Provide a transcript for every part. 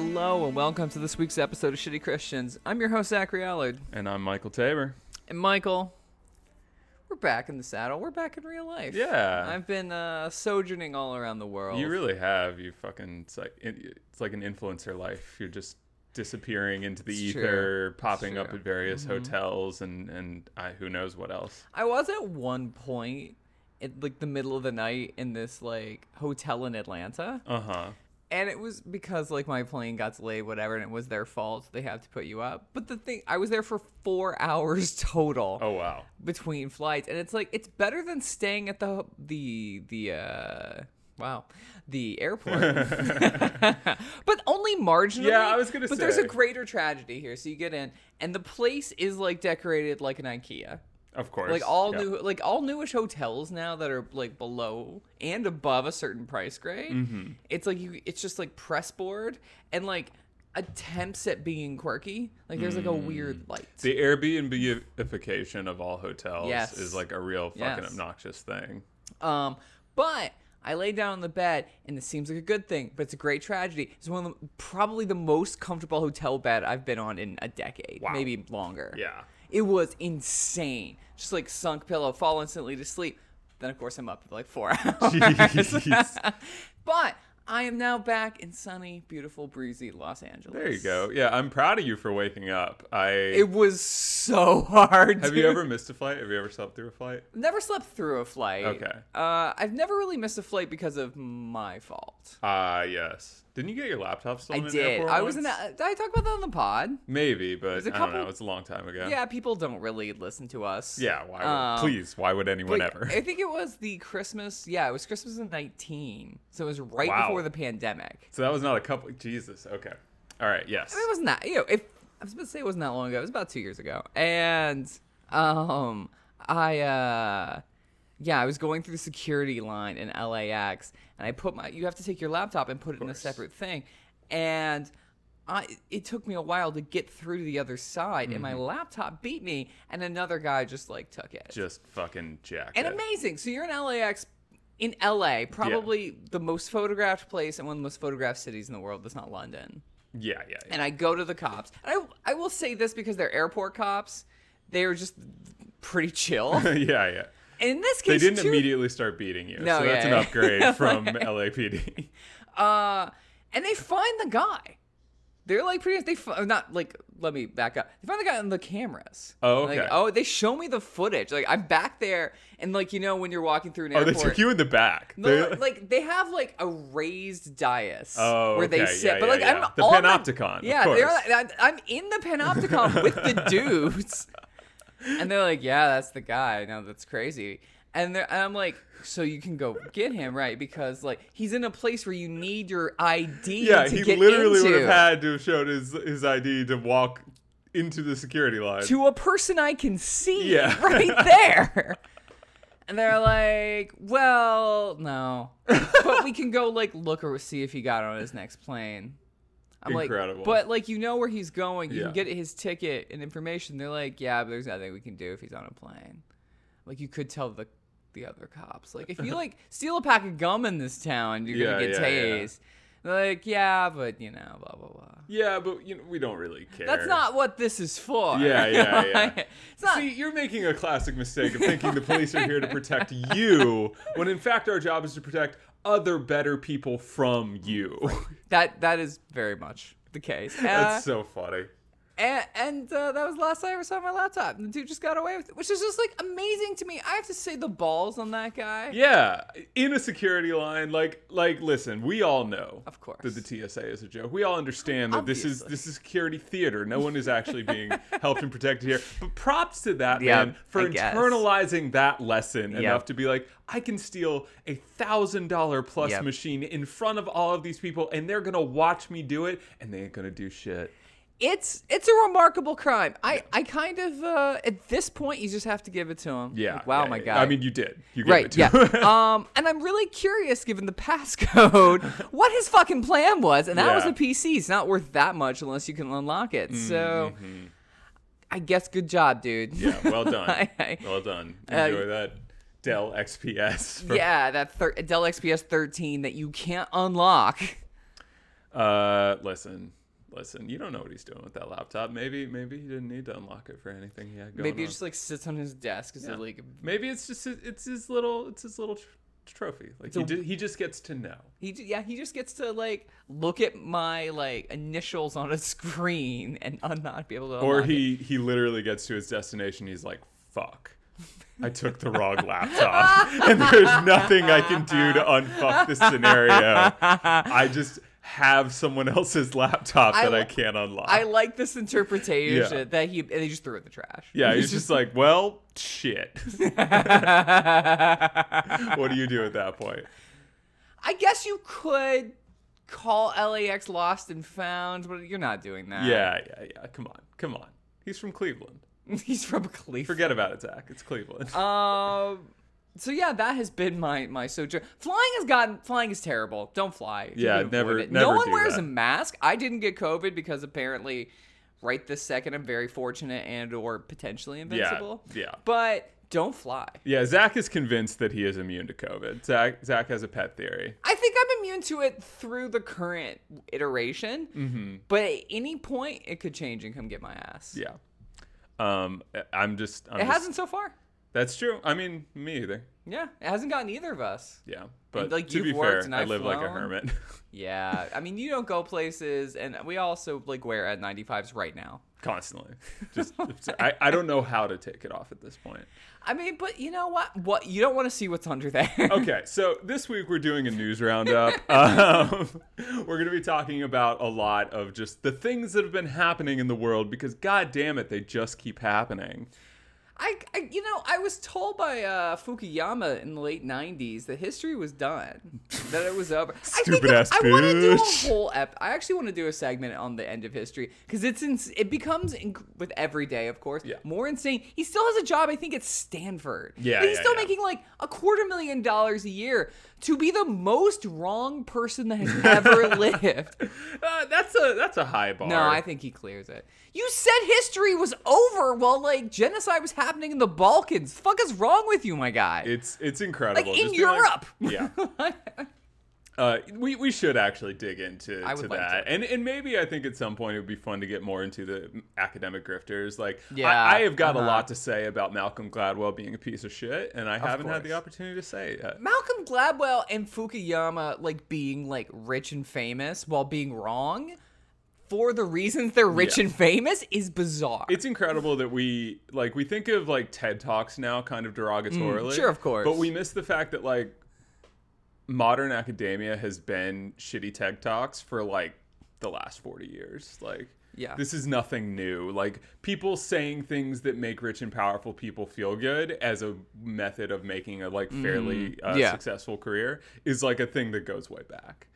Hello and welcome to this week's episode of Shitty Christians. I'm your host Zachary Allard, And I'm Michael Tabor. and Michael. We're back in the saddle. We're back in real life. Yeah. I've been uh, sojourning all around the world. You really have. You fucking. It's like it's like an influencer life. You're just disappearing into the It's ether, true. popping up at various Mhm. hotels, and and I, who knows what else. I was at one point at like the middle of the night in this like hotel in Atlanta, Uh huh. And it was because like my plane got delayed, whatever, and it was their fault. They have to put you up. But the thing, I was there for four hours total. Oh wow. between flights and it's like it's better than staying at the the the uh wow the airport but only marginally Yeah, I was gonna say but there's a greater tragedy here so you get in and the place is like decorated like an ikea Of course. like all new like all newish hotels now that are like below and above a certain price grade Mm-hmm. it's like you it's just like press board and like attempts at being quirky like there's like a weird light Mm. The Airbnbification of all hotels Yes. is like a real fucking Yes. obnoxious thing. Um, but I lay down on the bed, and it seems like a good thing, but it's a great tragedy. It's one of the probably the most comfortable hotel bed I've been on in a decade, Wow. maybe longer. Yeah. It was insane. Just like sunk pillow, fall instantly to sleep. Then of course I'm up for like four hours. But I am now back in sunny, beautiful, breezy Los Angeles. There you go. Yeah, I'm proud of you for waking up. I It was so hard. have you ever missed a flight? Have you ever slept through a flight? Never slept through a flight. Okay. Uh, I've never really missed a flight because of my fault. Ah, yes. Didn't you get your laptop I stolen? in an did. I was in. A, did I talk about that on the pod? Maybe, but a I don't know. It's a long time ago. Yeah, people don't really listen to us. Yeah. Why? Would, Um, please. Why would anyone ever? I think it was the Christmas. Yeah, it was Christmas in 19. So it was right Wow. before the pandemic. so that was not a couple. Jesus. Okay. All right. Yes. It wasn't that. You know, if I was about to say it wasn't that long ago. It was about two years ago. And um, I uh, yeah, I was going through the security line in LAX, and I put my. You have to take your laptop and put it in a separate thing, and. I, it took me a while to get through to the other side, and my Mm-hmm. laptop beat me, and another guy just like took it. Just fucking jack. and amazing. So you're in LAX, in LA, probably the most photographed place and one of the most photographed cities in the world. That's not London Yeah. Yeah. yeah. and I go to the cops. And I I will say this because they're airport cops. They were just pretty chill. yeah. Yeah. In this case, They didn't too, immediately start beating you. No, so that's yeah, an yeah. upgrade from LAPD. uh, and they find the guy. They're like pretty. They not like. Let me back up. They find the guy on the cameras. Oh, Like, okay. oh, they show me the footage. Like I'm back there, and like you know when you're walking through an airport. Oh, they took you in the back. No, They- like they have like a raised dais Oh, where they sit, Yeah, but like yeah. I'm The all my- panopticon, of yeah, they're like, I'm in the panopticon with the dudes, and they're like, "Yeah, that's the guy." No, that's crazy. And, they're, and I'm like, "So you can go get him, right? Because like he's in a place where you need your ID yeah, he literally into." would have had to have showed his his ID to walk into the security line. to a person I can see Yeah. right there. And they're like, well, no. but we can go like look or see if he got on his next plane. I'm Incredible. like, but like you know where he's going. You Yeah. can get his ticket and information. They're like, yeah, but there's nothing we can do if he's on a plane. Like you could tell the the other cops. Like if you like steal a pack of gum in this town, you're gonna get yeah, yeah. tased. They're like, yeah, but you know, blah blah blah. yeah, but you know, we don't really care. That's not what this is for. Yeah, yeah, yeah. not. See, you're making a classic mistake of thinking the police are here to protect you, when in fact our job is to protect other better people from you. That that is very much the case. Uh, That's so funny. And and uh, that was the last I ever saw my laptop. And the dude just got away with it, which is just like amazing to me. I have to say the balls on that guy. Yeah, in a security line, like, like, listen, we all know, Of course. that the TSA is a joke. We all understand that this is this is security theater. No one is actually being helped and protected here. But props to that Yeah, man for I guess. internalizing that lesson Yep. enough to be like, I can steal a thousand dollar plus Yep. machine in front of all of these people, and they're gonna watch me do it, and they ain't gonna do shit. It's it's a remarkable crime. I I kind of uh, at this point you just have to give it to him. Yeah. Like, wow, yeah, my yeah. god. I mean, you did. You gave it Right, to yeah. him. um, and I'm really curious, given the passcode, what his fucking plan was, and that was a PC. It's not worth that much unless you can unlock it. So, I guess good job, dude. Mm-hmm. yeah. Well done. I- I- well done. Uh, Enjoy that Dell XPS. from- yeah, that thir- Dell XPS 13 that you can't unlock. Uh, listen, listen. You don't know what he's doing with that laptop. Maybe, maybe he didn't need to unlock it for anything he had going Maybe on. it just like sits on his desk as Yeah. a like Maybe it's just his, it's his little it's his little tr- trophy. Like he, a- he just gets to know. he yeah he just gets to like look at my like initials on a screen and un- not be able to Or unlock it. he he literally gets to his destination. He's like, "Fuck, I took the wrong laptop, and there's nothing I can do to unfuck this scenario. I just have someone else's laptop I that I li- can't unlock." I like this interpretation Yeah. that he and they just threw it in the trash. yeah, he's just like, "Well, shit. what do you do at that point?" I guess you could call LAX lost and found, but you're not doing that. Yeah, yeah, yeah. Come on, come on. He's from Cleveland. he's from Cleveland. Forget about it, Zach. It's Cleveland. Um. So yeah, that has been my my sojourn. Flying has gotten flying is terrible. Don't fly. Yeah, never- never no one wears that. a mask. I didn't get COVID because apparently, right this second, I'm very fortunate and or potentially invincible. yeah. But don't fly. Yeah, Zach is convinced that he is immune to COVID. Zach Zach has a pet theory. I think I'm immune to it through the current iteration. Mm-hmm. But at any point, it could change and come get my ass. Yeah. Um, I'm just. I'm It just- hasn't so far. That's true. I mean, me either. Yeah, it hasn't gotten either of us. Yeah, but like, to you've be worked fair, and I I've live like a hermit. Yeah, I mean, you don't go places, and we also like wear N95s right now. Constantly, just I, I don't know how to take it off at this point. I mean, but you know what? What you don't want to see what's under there. Okay, so this week we're doing a news roundup. Um, we're going to be talking about a lot of just the things that have been happening in the world because, god damn it, they just keep happening. I, I, you know, I was told by uh, Fukuyama in the late '90s that history was done, that it was over. I think Stupid ass I want to do a bitch. whole ep. I actually want to do a segment on the end of history because it's ins- it becomes inc- with every day, of course, Yeah. more insane. He still has a job. I think at Stanford. Yeah, But he's yeah, still yeah. making like a quarter million dollars a year to be the most wrong person that has ever lived. Uh, that's a that's a high bar. No, I think he clears it. You said history was over while like genocide was happening in the Balkans. The fuck is wrong with you, my guy? it's it's incredible. Like, in be like- Europe. yeah. Uh, we, we should actually dig into I to like that, to. and and maybe I think at some point it would be fun to get more into the academic grifters. Like, Yeah, I, I have got a uh-huh. lot to say about Malcolm Gladwell being a piece of shit, and I haven't had the opportunity to say it yet. Malcolm Gladwell and Fukuyama like being like rich and famous while being wrong for the reasons they're rich Yeah. and famous is bizarre. It's incredible that we like we think of like TED Talks now kind of derogatorily. Mm, sure, of course. But we miss the fact that like modern academia has been shitty TED Talks for like the last 40 years. Like Yeah. This is nothing new. Like people saying things that make rich and powerful people feel good as a method of making a like fairly uh, Mm, yeah. successful career is like a thing that goes way back.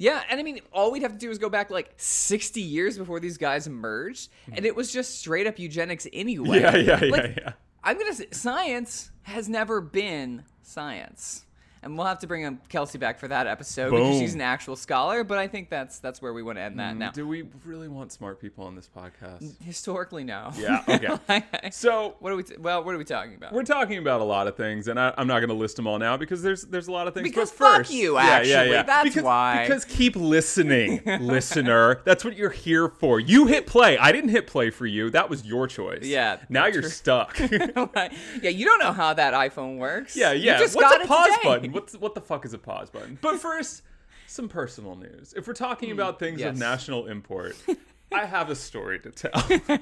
Yeah, and I mean, all we'd have to do is go back like 60 years before these guys emerged, and it was just straight up eugenics anyway. Yeah, yeah, yeah, Like, yeah. I'm gonna say science has never been science, and we'll have to bring um, Kelsey back for that episode because she's an actual scholar. But I think that's that's where we want to end that now. Do we really want smart people on this podcast? Historically, no. Yeah, okay. So what are we? T- well, what are we talking about? We're talking about a lot of things, and I, I'm not going to list them all now because there's there's a lot of things. Because but fuck first, you, yeah, yeah, yeah. That's because, why. Because keep listening, listener. That's what you're here for. You hit play. I didn't hit play for you. That was your choice. Yeah, Now you're true. stuck. yeah, you don't know how that iPhone works. yeah, You yeah. just What's got a it pause today. button? What's what the fuck is a pause button? But first, some personal news. If we're talking about things of Hmm, national import, I have a story to tell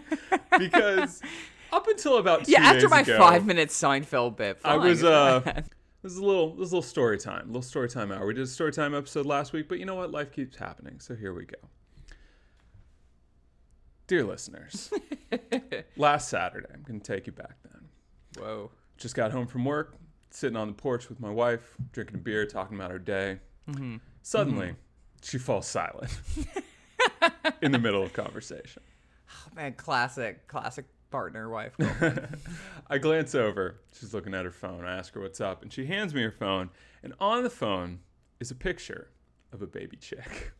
because. Up until about two Yeah, after my ago, five minute Seinfeld bit, I was uh this is a little this is a little story time, a little story time hour. We did a story time episode last week, but you know what? Life keeps happening, so here we go. Dear listeners, last Saturday, I'm gonna take you back then. Whoa. Just got home from work, sitting on the porch with my wife, drinking a beer, talking about her day. Mm-hmm. Suddenly, she falls silent in the middle of conversation. Oh, man, classic, classic partner wife. I glance over. She's looking at her phone. I ask her what's up, and she hands me her phone. And on the phone is a picture of a baby chick.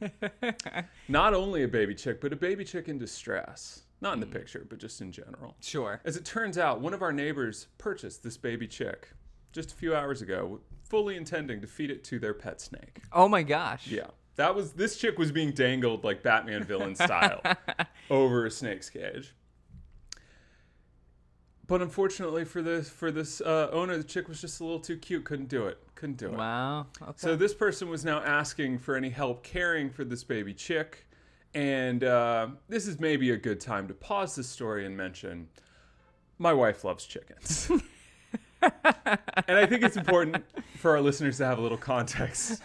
Not only a baby chick, but a baby chick in distress. Not in the picture, but just in general. sure. As it turns out, one of our neighbors purchased this baby chick just a few hours ago, fully intending to feed it to their pet snake. Oh my gosh. Yeah. That was this chick was being dangled like Batman villain style over a snake's cage. But unfortunately for this for this uh, owner, the chick was just a little too cute. Couldn't do it. Couldn't do it. Wow. Okay. So this person was now asking for any help caring for this baby chick, and uh, this is maybe a good time to pause the story and mention my wife loves chickens. and I think it's important for our listeners to have a little context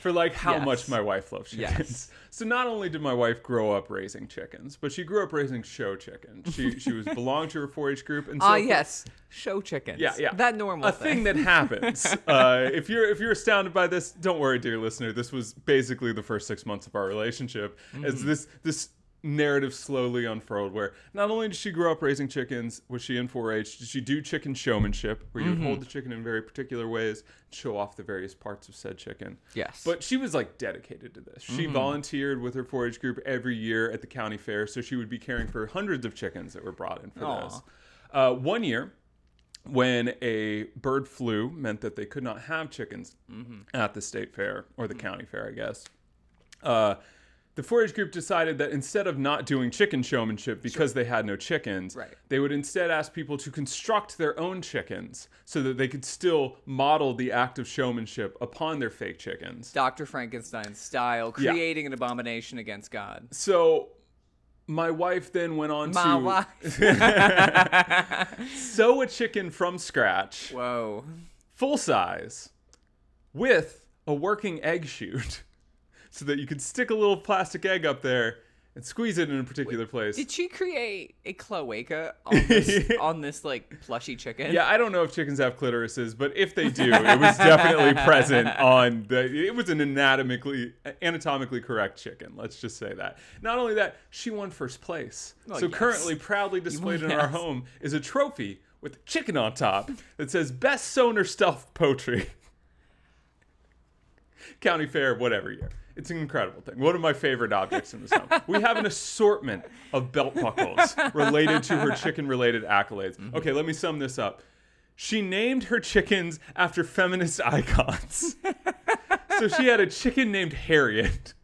for like how Yes. much my wife loves chickens. Yes. So not only did my wife grow up raising chickens, but she grew up raising show chickens. She she was belonged to her 4-H group and so Ah, for- yes. Show chickens. yeah, yeah. That normal a thing that happens. uh, if you're if you're astounded by this, don't worry, dear listener. This was basically the first six months of our relationship, Mm-hmm. as this this narrative slowly unfurled. Where not only did she grow up raising chickens, was she in 4-H? Did she do chicken showmanship, where you would Mm-hmm. hold the chicken in very particular ways, show off the various parts of said chicken. Yes. But she was like dedicated to this. She Mm-hmm. volunteered with her 4-H group every year at the county fair, so she would be caring for hundreds of chickens that were brought in for Aw. this. Uh, one year, when a bird flu meant that they could not have chickens Mm-hmm. at the state fair or the county fair, I guess. Uh, the 4-H group decided that instead of not doing chicken showmanship because they had no chickens, Right. they would instead ask people to construct their own chickens so that they could still model the act of showmanship upon their fake chickens. Dr. Frankenstein style, Yeah. creating an abomination against God. So my wife then went on My to sew a chicken from scratch. Whoa. full size with a working egg chute so that you could stick a little plastic egg up there and squeeze it in a particular place. Did she create a cloaca on this, on this like plushy chicken? yeah, I don't know if chickens have clitorises, but if they do, it was definitely present on the. It was an anatomically anatomically correct chicken. Let's just say that. Not only that, she won first place. Oh, so yes. currently, proudly displayed in our home is a trophy with a chicken on top that says "Best sewn or stuffed poultry." County Fair, whatever year. It's an incredible thing. One of my favorite objects in this home. We have an assortment of belt buckles related to her chicken related accolades. Mm-hmm. Okay, let me sum this up. She named her chickens after feminist icons. so she had a chicken named Harriet.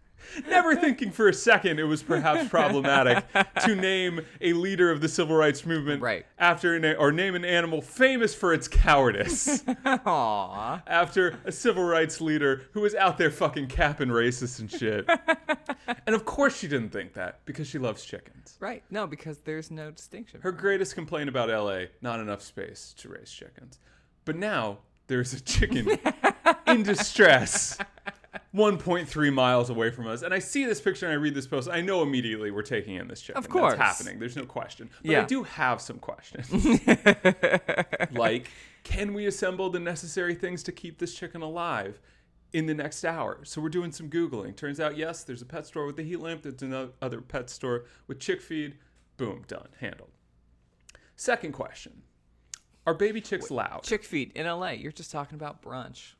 Never thinking for a second it was perhaps problematic to name a leader of the civil rights movement Right. after an, or name an animal famous for its cowardice Aww. after a civil rights leader who was out there fucking capping racist and shit. and of course she didn't think that because she loves chickens. Right. No, because there's no distinction. Her greatest complaint about LA, not enough space to raise chickens. But now there's a chicken in distress 1.3 miles away from us. And I see this picture and I read this post. I know immediately we're taking in this chicken. Of course. That's happening. There's no question. But I do have some questions. like, can we assemble the necessary things to keep this chicken alive? In the next hour. So we're doing some Googling. Turns out, yes, there's a pet store with a heat lamp. There's another pet store with chick feed. Boom, done, handled. Second question Are baby chicks loud? Chick feed in LA. You're just talking about brunch.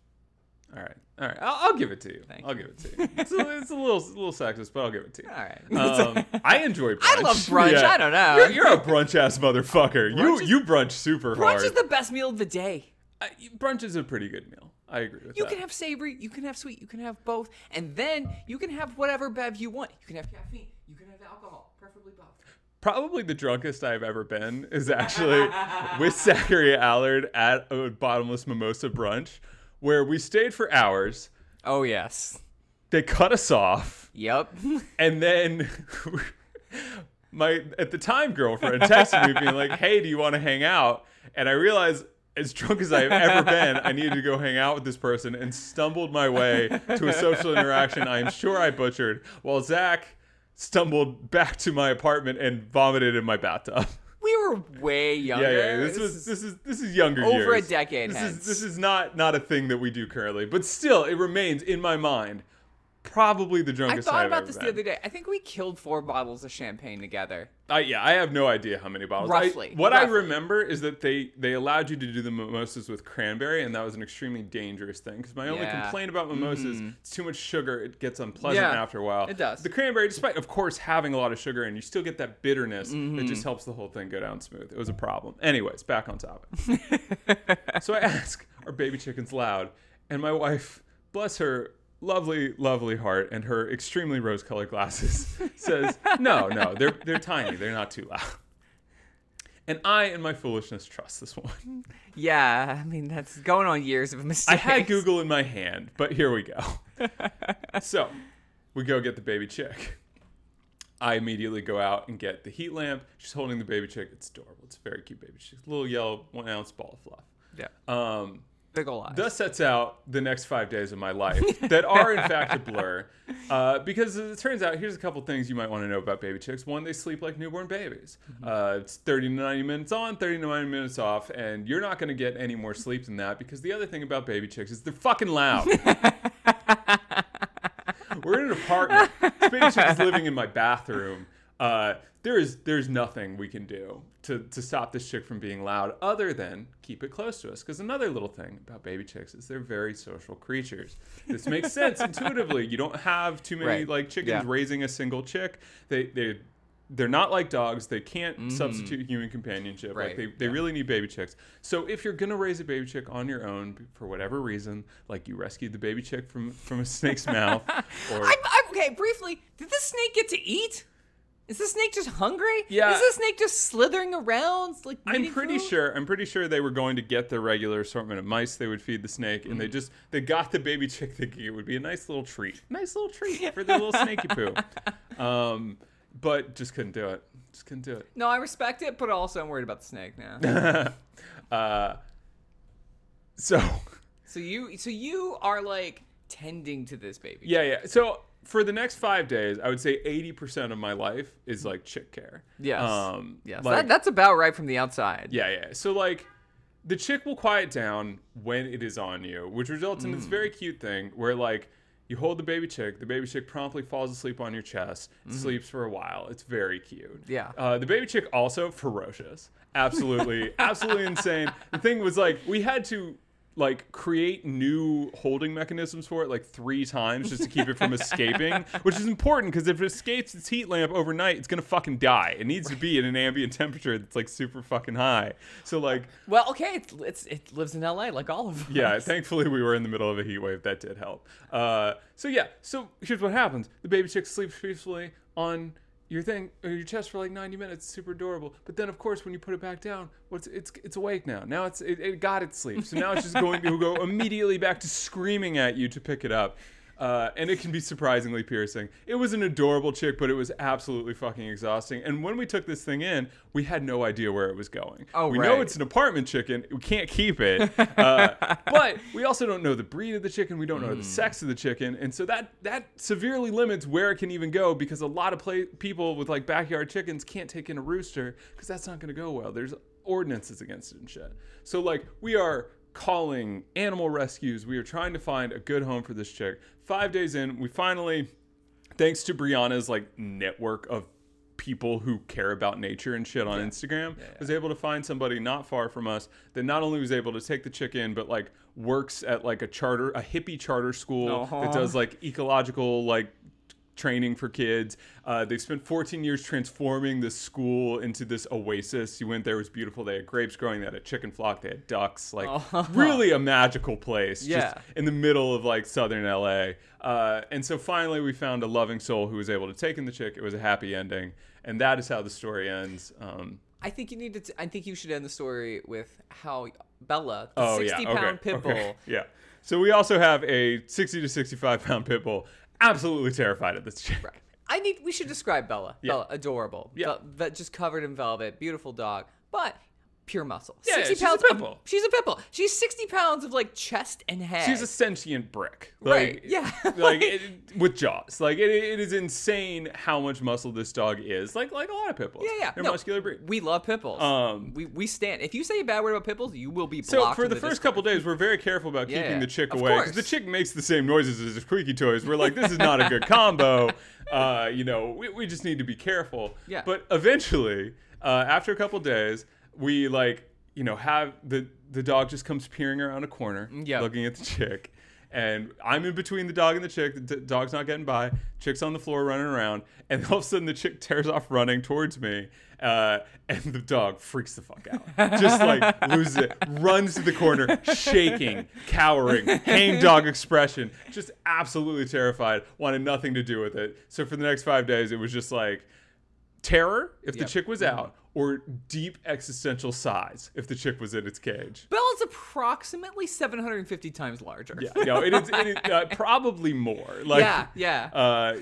All right, all right. I'll, I'll give it to you. Thank I'll give it to you. It's a, it's a little, a little sexist, but I'll give it to you. All right. Um, I enjoy brunch. I love brunch. I don't know. You're, you're a brunch ass motherfucker. Brunch you is- you brunch super brunch hard. Brunch is the best meal of the day. I- brunch is a pretty good meal. I agree with You that. You can have savory, you can have sweet, you can have both, and then you can have whatever bev you want. You can have caffeine, you can have alcohol, preferably both. Probably the drunkest I've ever been is actually with Zachary Allard at a bottomless mimosa brunch, where we stayed for hours. Oh yes. They cut us off. Yep. And then my at the time girlfriend texted me being like, "Hey, do you want to hang out?" And I realized as drunk as I've ever been, I needed to go hang out with this person and stumbled my way to a social interaction I am sure I butchered while Zach stumbled back to my apartment and vomited in my bathtub. we were way younger. Yeah, yeah. This was is- this is this is younger Over a decade This hence. is this is not not a thing that we do currently, but still, it remains in my mind probably the drunkest. I thought about ever this the other day. I think we killed four bottles of champagne together. I, yeah, I have no idea how many bottles. I- Roughly, what I remember is that they they allowed you to do the mimosas with cranberry, and that was an extremely dangerous thing. Because my only Yeah. Mm-hmm. complaint about mimosas, it's too much sugar. It gets unpleasant Yeah, after a while. it does. The cranberry, despite of course having a lot of sugar, and you still get that bitterness, Mm-hmm. it just helps the whole thing go down smooth. It was a problem. Anyways, back on topic. so I ask, "Are baby chickens loud?" And my wife, bless her lovely, lovely heart and her extremely rose-colored glasses says, "No, no, they're they're tiny. They're not too loud." And I, in my foolishness, trust this one. Yeah, I mean that's going on years of mistakes. I had Google in my hand, but here we go. so, we go get the baby chick. I immediately go out and get the heat lamp. She's holding the baby chick. It's adorable. It's a very cute baby chick. Little yellow one ounce ball of fluff. Yeah, Um, big ol' eyes. thus sets out the next five days of my life that are in fact a blur. Uh, because it turns out here's a couple things you might want to know about baby chicks. One they sleep like newborn babies. Uh, it's 30 to 90 minutes on 30 to 90 minutes off and you're not going to get any more sleep than that because the other thing about baby chicks is they're fucking loud. We're in an apartment. This baby chick is living in my bathroom uh, there is there's nothing we can do to, to stop this chick from being loud other than keep it close to us. Because another little thing about baby chicks is they're very social creatures. This makes sense intuitively. You don't have too many Right. like chickens Yeah. raising a single chick. They they they're not like dogs. They can't substitute human companionship. Like Mm. They, they Yeah. really need baby chicks. So if you're gonna raise a baby chick on your own for whatever reason, like you rescued the baby chick from from a snake's mouth, or I'm, I'm, okay, briefly, did the snake get to eat? Is the snake just hungry? Yeah. Is the snake just slithering around? Like I'm pretty food? sure. I'm pretty sure they were going to get the regular assortment of mice they would feed the snake, and Mm. they just they got the baby chick thinking it would be a nice little treat, nice little treat for the little snaky poo. Um, but just couldn't do it. Just couldn't do it. No, I respect it, but also I'm worried about the snake now. uh, so so you, so you are like tending to this baby. yeah, yeah. So for the next five days, I would say 80% of my life is like chick care. Yes. Um, Yes. like- that, that's about right from the outside. Yeah, yeah. So like the chick will quiet down when it is on you, which results in this Mm. very cute thing where like you hold the baby chick, the baby chick promptly falls asleep on your chest, sleeps for a while. It's very cute. Mm-hmm. Yeah. Uh, the baby chick also ferocious. Absolutely, absolutely insane. The thing was like we had to like create new holding mechanisms for it like three times just to keep it from escaping, which is important because if it escapes its heat lamp overnight, it's gonna fucking die. It needs to be at an ambient temperature that's like super fucking high. So like Well, okay, it's, it's it lives in L.A. like all of us. yeah, thankfully we were in the middle of a heat wave. That did help. Uh, so yeah, so here's what happens: the baby chick sleeps peacefully on your thing or your chest for like 90 minutes. Super adorable. But then, of course, when you put it back down, what's it's it's awake now. Now it's it, it got its sleep. So now it's just going to go immediately back to screaming at you to pick it up. Uh, and it can be surprisingly piercing. It was an adorable chick, but it was absolutely fucking exhausting. And when we took this thing in, we had no idea where it was going. Oh, we know it's an apartment chicken. We can't keep it. Uh, but we also don't know the breed of the chicken. We don't know the sex of the chicken, and so that that severely limits where it can even go because a lot of play, people with like backyard chickens can't take in a rooster because that's not going to go well. There's ordinances against it and shit. So like we are calling animal rescues. We are trying to find a good home for this chick. Five days in, we finally thanks to Brianna's like network of people who care about nature and shit on Instagram, was able to find somebody not far from us that not only was able to take the chick in, but like works at like a charter, a hippie charter school Uh-huh. that does like ecological like training for kids. Uh, they've spent 14 years transforming this school into this oasis. You went there, it was beautiful. They had grapes growing, they had a chicken flock, they had ducks. Like, really a magical place. Yeah. Just in the middle of like southern LA. Uh, and so finally, we found a loving soul who was able to take in the chick. It was a happy ending. And that is how the story ends. Um, I think you need to. T- I think you should end the story with how Bella, the oh, sixty yeah. pound okay, pit bull. okay, Yeah. So we also have a 60 to 65 pound pit bull, absolutely terrified of this chick. Right. I need. We should describe Bella. Yeah. Bella, adorable. Yeah. Vel- just covered in velvet, beautiful dog, but pure muscle. Yeah, sixty she's a pounds. of- she's a pit bull. She's sixty pounds of like chest and head. She's a sentient brick. Right, Like, yeah. like it, with jaws. Like it, it is insane how much muscle this dog is. Like like a lot of pit bulls. yeah, yeah. They're No, muscular breed. We love pit bulls. Um, we we stand. If you say a bad word about pit bulls, you will be blocked. So for in the first Discord. couple days, we're very careful about Yeah, keeping the chick away because the chick makes the same noises as the squeaky toys. We're like, this is not a good combo. Uh, you know, we, we just need to be careful. Yeah. But eventually, uh, after a couple days, we like, you know, have the the dog just comes peering around a corner, Yep. looking at the chick. And I'm in between the dog and the chick. The d- dog's not getting by. Chick's on the floor running around. And all of a sudden, the chick tears off running towards me. Uh, and the dog freaks the fuck out. Just like loses it, runs to the corner, shaking, cowering, hang dog expression, just absolutely terrified, wanted nothing to do with it. So for the next five days, it was just like terror if the chick was out, or deep existential sighs if the chick was in its cage. Bella's approximately 750 times larger. Yeah, no, it is, it is uh, probably more. Like, yeah, yeah. uh,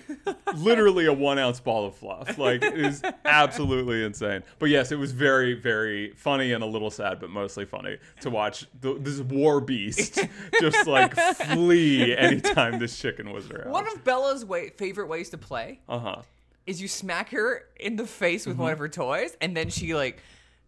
literally a one ounce ball of fluff. Like it is absolutely insane. But yes, it was very, very funny and a little sad, but mostly funny to watch the, this war beast just like flee anytime this chicken was around. One of Bella's way- favorite ways to play uh huh. Is you smack her in the face with Mm-hmm. one of her toys, and then she like,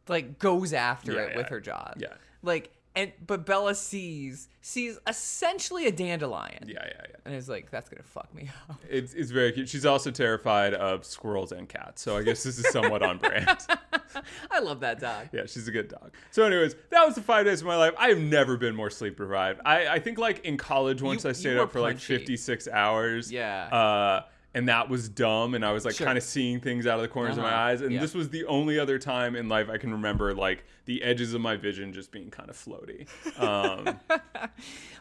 like goes after Yeah, it with her jaw. Yeah. Like, and but Bella sees sees essentially a dandelion. Yeah, yeah, yeah. And is like, that's gonna fuck me up. It's, it's very cute. She's also terrified of squirrels and cats. So I guess this is somewhat on brand. I love that dog. Yeah, she's a good dog. So, anyways, that was the five days of my life. I have never been more sleep deprived. I, I think like in college once You- I stayed up for like 56 hours. Yeah. Uh, and that was dumb, and I was like Sure. kind of seeing things out of the corners of my Uh-huh. eyes. And Yeah. this was the only other time in life I can remember like the edges of my vision just being kind of floaty. Um,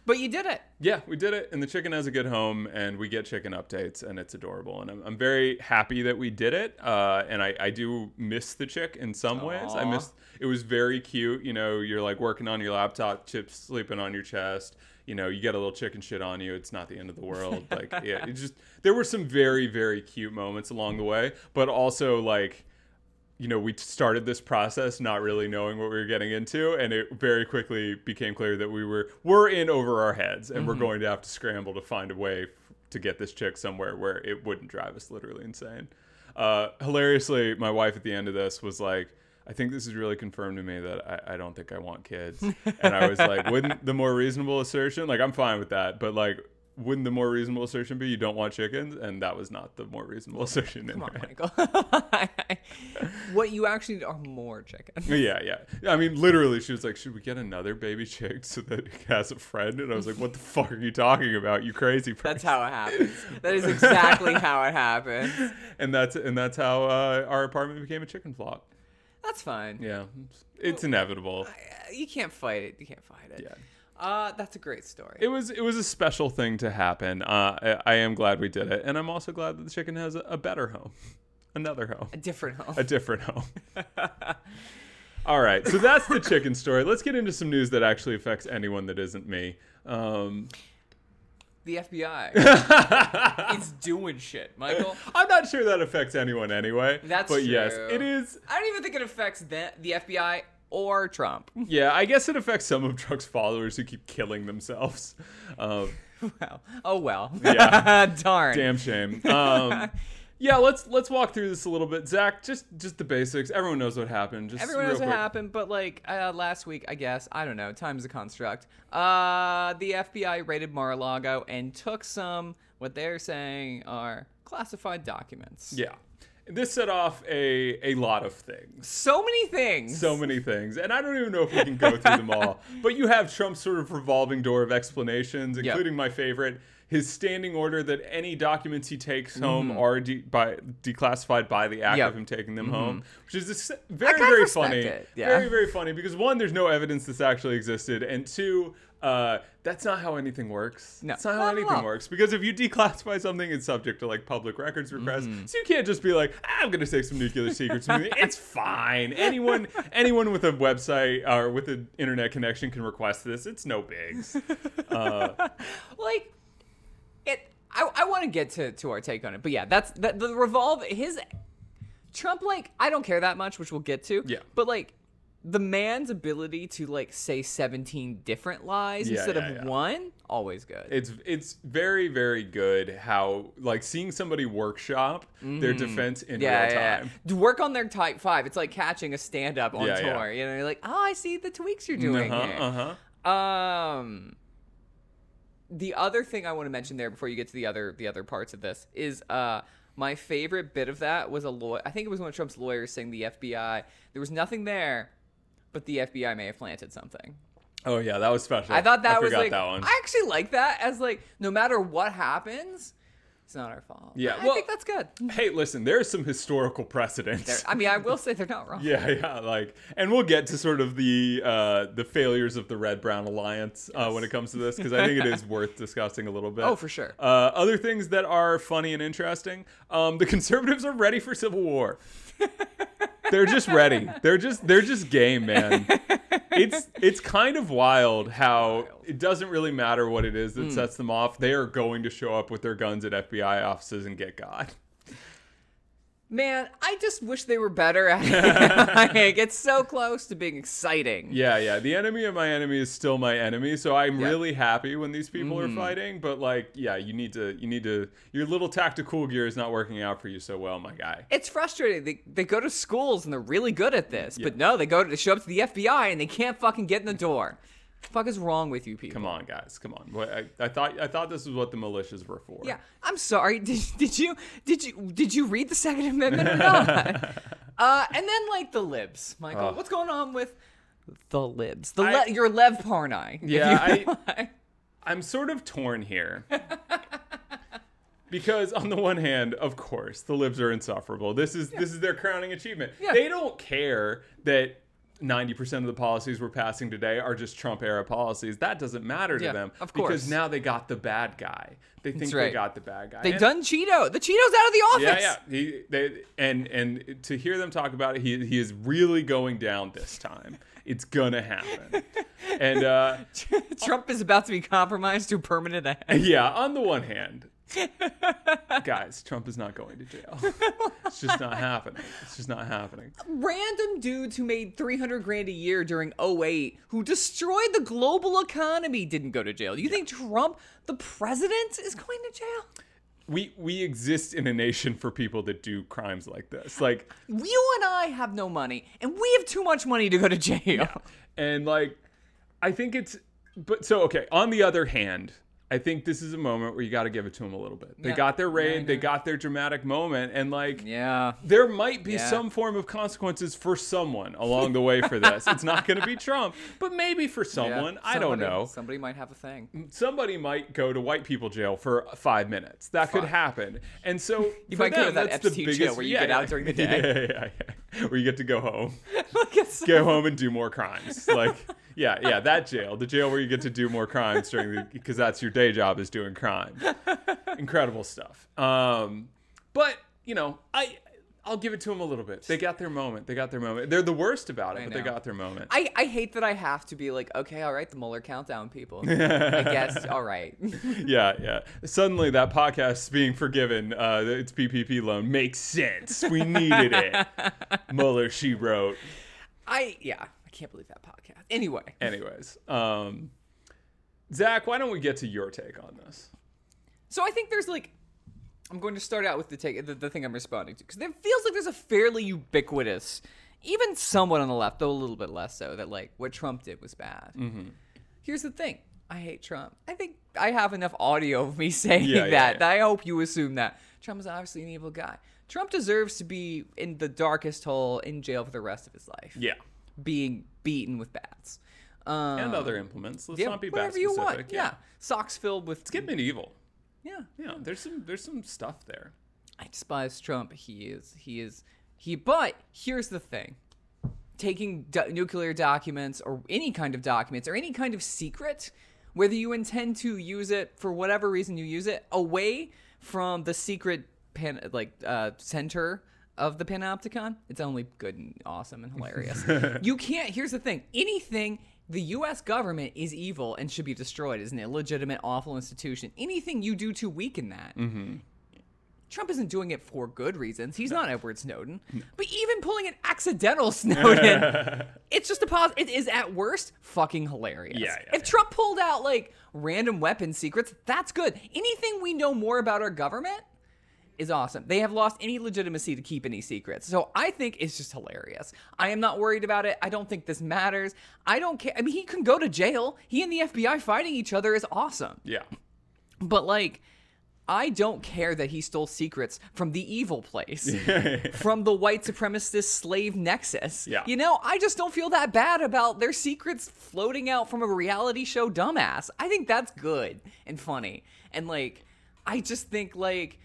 But you did it. yeah, we did it, and the chicken has a good home, and we get chicken updates, and it's adorable, and I'm, I'm very happy that we did it. Uh, and I, I do miss the chick in some ways. I miss it was very cute. You know, you're like working on your laptop, chips sleeping on your chest. You know, you get a little chicken shit on you. It's not the end of the world. Like, yeah, it just there were some very very cute moments along the way, but also like you know, we started this process not really knowing what we were getting into, and it very quickly became clear that we were were in over our heads, and we're going to have to scramble to find a way f- to get this chick somewhere where it wouldn't drive us literally insane. Uh, hilariously, my wife at the end of this was like. I think this is really confirmed to me that I, I don't think I want kids. And I was like, wouldn't the more reasonable assertion, like, I'm fine with that, but like, wouldn't the more reasonable assertion be you don't want chickens? And that was not the more reasonable assertion. in Come on. Michael. what you actually need are more chickens. Yeah, yeah. I mean, literally, she was like, "Should we get another baby chick so that it has a friend?" And I was like, "What the fuck are you talking about? You crazy person!" That's how it happens. That is exactly how it happens. and that's and that's how uh, our apartment became a chicken flock. That's fine. Yeah, it's inevitable. Uh, You can't fight it. You can't fight it. Yeah. Uh, that's a great story. It was it was a special thing to happen. Uh, I, I am glad we did it, and I'm also glad that the chicken has a, a better home, another home. a different home. a different home. All right, so that's the chicken story. Let's get into some news that actually affects anyone that isn't me. Um, the FBI is doing shit, Michael. I'm not sure that affects anyone anyway. That's but yes, it is. I don't even think it affects the, the FBI or Trump. Yeah, I guess it affects some of Trump's followers who keep killing themselves. Um, well, oh well. Yeah. Darn. damn shame. Um, yeah, let's let's walk through this a little bit. Zach, just just the basics. Everyone knows what happened. Just Everyone knows what happened, but like uh, last week, I guess I don't know. Time's a construct. Uh, the FBI raided Mar-a-Lago and took some what they're saying are classified documents. Yeah, this set off a a lot of things. So many things. so many things and i don't even know if we can go through them all but you have trump's sort of revolving door of explanations including my favorite his standing order that any documents he takes home are de- by, declassified by the act Mm-hmm. Yep. of him taking them home which is very very funny yeah. very very funny because one there's no evidence this actually existed and two uh, that's not how anything works. No, That's not how not at anything works. Because if you declassify something, it's subject to like public records requests. Mm-hmm. So you can't just be like, "Ah, I'm going to take some nuclear secrets. It's fine. Anyone, anyone with a website or with an internet connection can request this. It's no bigs. Uh, like i, I want to get to to our take on it but yeah that's that the revolve his trump like i don't care that much which we'll get to Yeah. but like the man's ability to like say 17 different lies Yeah, instead yeah, of yeah. one always good it's it's very very good how like seeing somebody workshop their defense in Mm-hmm. real time. yeah. Work on their tight five it's like catching a stand-up on tour yeah. you know you're like oh i see the tweaks you're doing Uh-huh, here uh-huh. Um, the other thing I want to mention there before you get to the other the other parts of this is uh my favorite bit of that was a lawyer. I think it was one of Trump's lawyers saying the FBI there was nothing there, but the FBI may have planted something. Oh yeah, that was special. I thought that was like that one. I actually like that as like no matter what happens, It's not our fault. Yeah, I well- think that's good. Hey, listen, there's some historical precedents. They're- I mean, I will say they're not wrong. Yeah, yeah, like, and we'll get to sort of the uh, the failures of the Red Brown Alliance uh, when it comes to this because I think it is worth discussing a little bit. Oh, for sure. Uh, other things that are funny and interesting: um, the conservatives are ready for civil war. They're just ready. They're just they're just game, man. It's it's kind of wild how it doesn't really matter what it is that hmm. sets them off. They are going to show up with their guns at FBI offices and get God. Man, I just wish they were better at it. like, it's so close to being exciting. Yeah, yeah. The enemy of my enemy is still my enemy, so I'm Yeah. Really happy when these people are mm. fighting. But like, yeah, you need to, you need to. Your little tactical gear is not working out for you so well, my guy. It's frustrating. They, they go to schools and they're really good at this, but no, they go to they show up to the FBI and they can't fucking get in the door. The fuck is wrong with you people? Come on, guys, come on. I, I thought, I thought this was what the militias were for. Yeah, I'm sorry. Did, did you did you did you read the Second Amendment or not? uh, and then like the libs, Michael. Ugh. What's going on with the libs? The I- le- your Lev Parnas. Yeah, you- I'm sort of torn here. Because on the one hand, of course, the libs are insufferable. This is this is their crowning achievement. Yeah. They don't care that 90% of the policies we're passing today are just Trump era policies. That doesn't matter to Yeah, them of course. because now they got the bad guy. They think they got the bad guy. they And- done Cheeto. The Cheeto's out of the office. yeah, yeah. He, they, and and to hear them talk about it, he, he is really going down this time. It's gonna happen. And uh, Trump is about to be compromised to permanent end. yeah, on the one hand, guys, Trump is not going to jail. It's just not happening. It's just not happening. Random dudes who made 300 grand a year during 08 who destroyed the global economy didn't go to jail. You think Trump, the president, is going to jail? We we exist in a nation for people that do crimes like this. Like You and I have no money, and we have too much money to go to jail. and like I think it's but so okay, on the other hand, I think this is a moment where you got to give it to them a little bit. They Yeah. got their Yeah, raid, they got their dramatic moment and like Yeah. there might be Yeah. some form of consequences for someone along the way for this. it's not going to be Trump, but maybe for someone. Yeah. I don't know. Somebody might have a thing. Somebody might go to white people jail for five minutes. That could happen. And so You might go to that Epstein biggest, jail where you yeah, get out during the day. Yeah, yeah, yeah. Where you get to go home, at go home and do more crimes. Like, yeah, yeah, that jail, the jail where you get to do more crimes during the because that's your day job is doing crime. Incredible stuff. Um, but you know, I. I'll give it to them a little bit. They got their moment. They got their moment. They're the worst about it, I but they got their moment. I, I hate that I have to be like, okay, all right, the Mueller countdown, people. I guess, all right. yeah, yeah. Suddenly, that podcast being forgiven, uh, its PPP loan makes sense. We needed it. Mueller, she wrote. I, yeah, I can't believe that podcast. Anyway, Anyways, um, Zach, why don't we get to your take on this? so I think there's like, I'm going to start out with the take, the, the thing I'm responding to, because it feels like there's a fairly ubiquitous, even somewhat on the left, though a little bit less so, that like what Trump did was bad. Mm-hmm. Here's the thing. I hate Trump. I think I have enough audio of me saying Yeah, that. yeah, yeah. that I hope you assume that. Trump is obviously an evil guy. Trump deserves to be in the darkest hole in jail for the rest of his life. Yeah. Being beaten with bats. Um, And other implements. Let's yeah, not be whatever bat you specific. want. Yeah. Socks filled with. Get medieval. Yeah. Yeah, there's some there's some stuff there. I despise Trump. He is. He is. He. But here's the thing: taking do- nuclear documents or any kind of documents or any kind of secret, whether you intend to use it for whatever reason you use it, away from the secret pan like uh, center of the panopticon, it's only good and awesome and hilarious. you can't. Here's the thing: anything. The U.S. government is evil and should be destroyed as an illegitimate, awful institution. Anything you do to weaken that mm-hmm. Trump isn't doing it for good reasons. He's not Edward Snowden. But even pulling an accidental Snowden, it's just a pos. It is at worst fucking hilarious. Yeah, yeah, if yeah. Trump pulled out like random weapon secrets, that's good. Anything we know more about our government is awesome. They have lost any legitimacy to keep any secrets. So I think it's just hilarious. I am not worried about it. I don't think this matters. I don't care. I mean, he can go to jail. He and the FBI fighting each other is awesome. Yeah. But like, I don't care that he stole secrets from the evil place, from the white supremacist slave nexus. Yeah. You know, I just don't feel that bad about their secrets floating out from a reality show dumbass. I think that's good and funny. And like, I just think like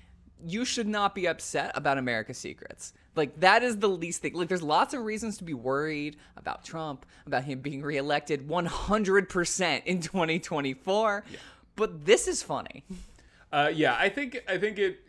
you should not be upset about America's secrets. Like that is the least thing. Like there's lots of reasons to be worried about Trump, about him being reelected 100% in 2024. But this is funny. Uh, yeah, I think I think it.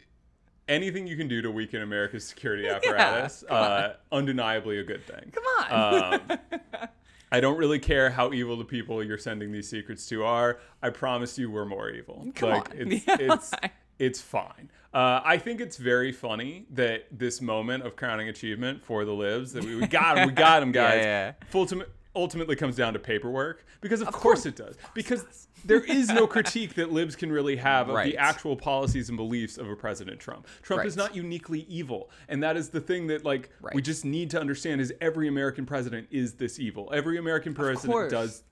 Anything you can do to weaken America's security apparatus, uh, undeniably a good thing. Come on. Um, I don't really care how evil the people you're sending these secrets to are. I promise you, we're more evil. Come like on. it's it's it's fine. Uh, I think it's very funny that this moment of crowning achievement for the libs that we, we got him, we got him, guys. yeah. Ultimate, ultimately comes down to paperwork because of, course, it does. Because there is no critique that libs can really have of Right. the actual policies and beliefs of a President Trump. Trump is not uniquely evil, and that is the thing that like we just need to understand is every American president is this evil. Every American president does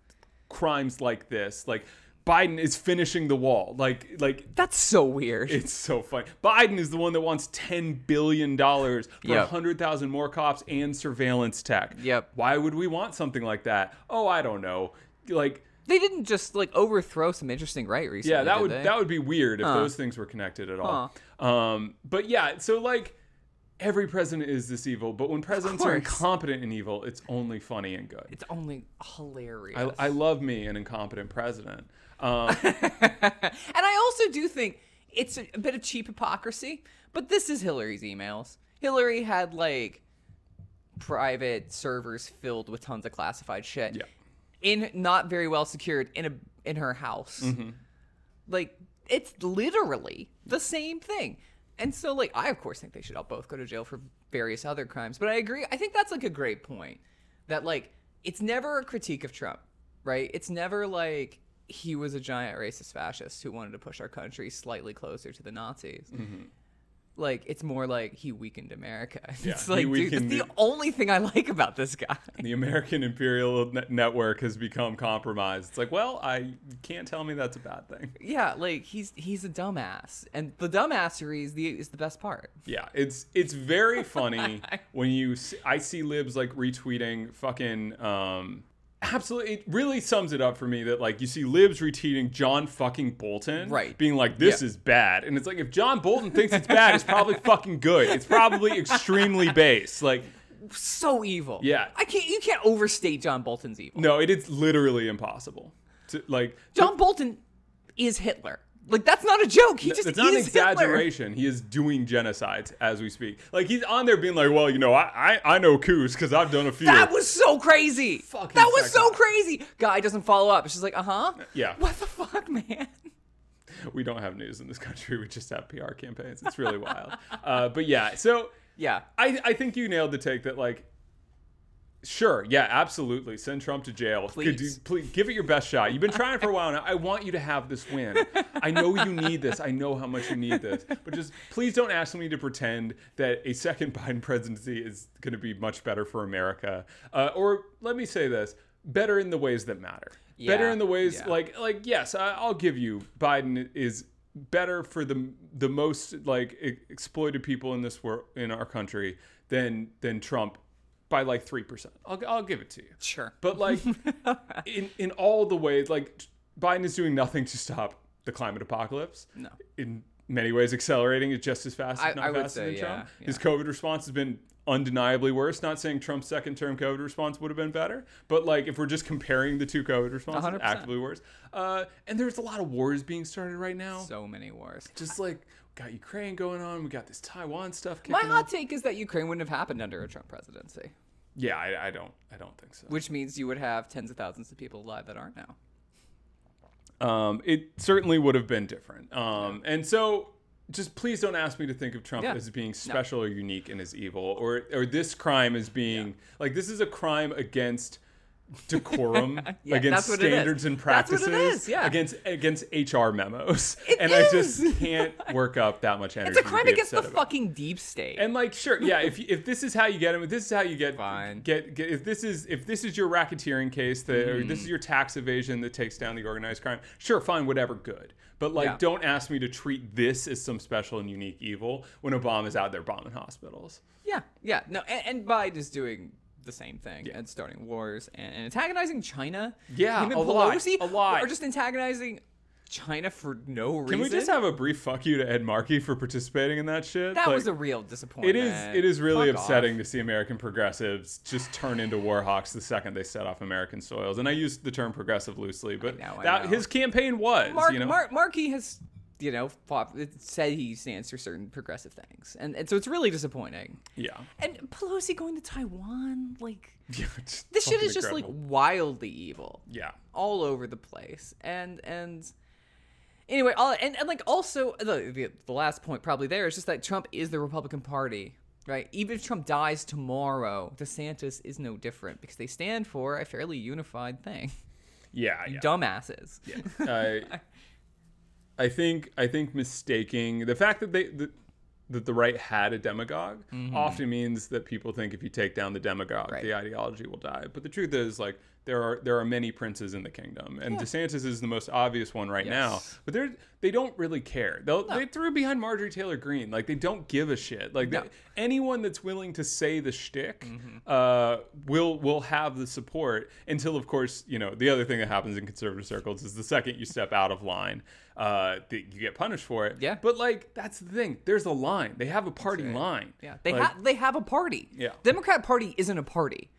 crimes like this. Like Biden is finishing the wall. Like like That's so weird. it's so funny. Biden is the one that wants ten billion dollars for Yep. hundred thousand more cops and surveillance tech. Yep. Why would we want something like that? Oh, I don't know. Like they didn't just like overthrow some interesting right recently. yeah, that would they? that would be weird if Huh. those things were connected at all. Um, but yeah, so like every president is this evil, but when presidents are incompetent and evil, it's only funny and good. It's only hilarious. I, I love me an incompetent president. Um, and I also do think it's a, a bit of cheap hypocrisy, but this is Hillary's emails. Hillary had like private servers filled with tons of classified shit. Yeah. In not very well secured in a in her house. Like it's literally the same thing. And so like I of course think they should all both go to jail for various other crimes, but I agree. I think that's like a great point that like it's never a critique of Trump, right? It's never like he was a giant racist fascist who wanted to push our country slightly closer to the Nazis. Mm-hmm. Like it's more like he weakened America. Yeah, it's like, dude, that's the- only thing I like about this guy. the American imperial ne- network has become compromised. It's like, well, I can't tell me that's a bad thing. Yeah, like he's he's a dumbass, and the dumbassery is the is the best part. Yeah, it's it's very funny when you see, I see libs like retweeting fucking um absolutely it really sums it up for me that like you see libs retweeting John fucking Bolton Right. being like this Yeah. is bad and it's like if John Bolton thinks it's bad it's probably fucking good it's probably extremely base like So evil. Yeah. I can't. You can't overstate John Bolton's evil. no it is literally impossible to like John Bolton is Hitler. Like that's not a joke. He just it's not an is Hitler. exaggeration. He is doing genocides as we speak. Like he's on there being like, "Well, you know, I I, I know coups because I've done a few." That was so crazy. Fucking that was so crazy. Guy doesn't follow up. It's just like, uh huh. Yeah. What the fuck, man? we don't have news in this country. We just have PR campaigns. It's really wild. Uh, but yeah, so Yeah. I, I think you nailed the take that like, sure, yeah, absolutely, send Trump to jail. Please. you- please give it your best shot. You've been trying for a while now. I want you to have this win. I know you need this. I know how much you need this. But just please don't ask me to pretend that a second Biden presidency is going to be much better for America. Uh, or let me say this: better in the ways that matter. better in the ways yeah. like like yes, I, I'll give you Biden is better for the the most like exploited people in this world in our country than than Trump by like three percent. I'll I'll give it to you. Sure. But like in in all the ways, like Biden is doing nothing to stop the climate apocalypse. No. In many ways, accelerating it just as fast, I- not I would faster say, than yeah, Trump. yeah. His COVID response has been undeniably worse. Not saying Trump's second term COVID response would have been better, but like if we're just comparing the two COVID responses, 100%. actively worse. Uh, and there's a lot of wars being started right now. So many wars. just like got Ukraine going on, we got this Taiwan stuff My hot up. take is that Ukraine wouldn't have happened under a Trump presidency, Yeah, I, I don't, I don't think so. which means you would have tens of thousands of people alive that aren't now. um, it certainly would have been different. Um, and so just please don't ask me to think of Trump Yeah. as being special or unique in his evil or, or this crime as being like this is a crime against decorum Yeah, against that's what it is. standards and practices yeah. against against HR memos It and I just can't work up that much energy It's a to crime against the about. fucking deep state. And like, sure, yeah. If if this is how you get him, if this is how you get Fine. get, get if this is if this is your racketeering case that Mm-hmm. this is your tax evasion that takes down the organized crime, sure, fine, whatever, good. But like, Yeah. don't ask me to treat this as some special and unique evil when Obama's out there bombing hospitals. yeah, yeah. No, and, and Biden is doing the same thing and starting wars and, and antagonizing China. Yeah, Him and a lot, a lot. Or just antagonizing China for no reason. Can we just have a brief fuck you to Ed Markey for participating in that shit? that Like, was a real disappointment. It is. It is really Fuck upsetting off. to see American progressives just turn into war hawks the second they set off American soils. And I use the term progressive loosely, but know, I that know. his campaign was, Mark, you know, Mark Markey has, you know, fought, said he stands for certain progressive things, and, and so it's really disappointing. yeah, And Pelosi going to Taiwan, like yeah. this shit is just like wildly evil. yeah, all over the place and and anyway all and, and like also the, the the last point probably there is just that trump is the republican party right even if trump dies tomorrow desantis is no different because they stand for a fairly unified thing yeah, yeah. dumbasses I, I think I think mistaking the fact that they that, that the right had a demagogue often means that people think if you take down the demagogue, Mm-hmm. Right. the ideology will die. But the truth is, like there are there are many princes in the kingdom, and DeSantis is the most obvious one right now. But they're they don't really care. They'll, They threw behind Marjorie Taylor Greene. Like they don't give a shit. Like No. Mm-hmm. they- anyone that's willing to say the shtick uh, will will have the support until, of course, you know the other thing that happens in conservative circles is the second you step out of line, uh, that you get punished for it. Yeah. But like that's the thing. There's a line. They have a party line. yeah they Like, have they have a party Yeah. democrat party isn't a party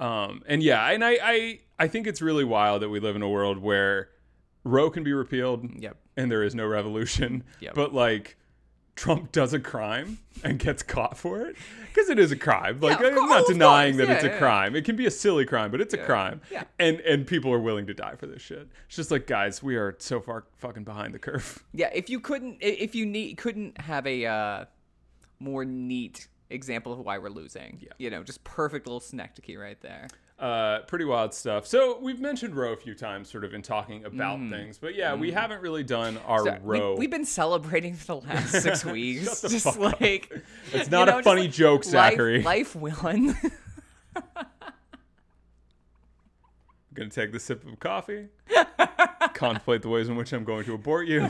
Um, and yeah, and I, I I think it's really wild that we live in a world where Roe can be repealed. Yep. And there is no revolution. Yep. But like. Trump does a crime and gets caught for it because it is a crime. Like of I'm not denying that it's a yeah. crime. It can be a silly crime, but it's a crime. Yeah. And and people are willing to die for this shit. It's just like guys, we are so far fucking behind the curve. yeah if you couldn't if you need couldn't have a uh more neat example of why we're losing Yeah. you know just perfect little synecdoche right there Uh, pretty wild stuff. So we've mentioned Roe a few times, sort of in talking about things, but yeah, we haven't really done our Mm. So, we- Roe. we've been celebrating for the last six weeks. Just fuck up. like It's you not a just funny like, joke, life- Zachary. Life, willing. I'm gonna take the sip of coffee, contemplate the ways in which I'm going to abort you,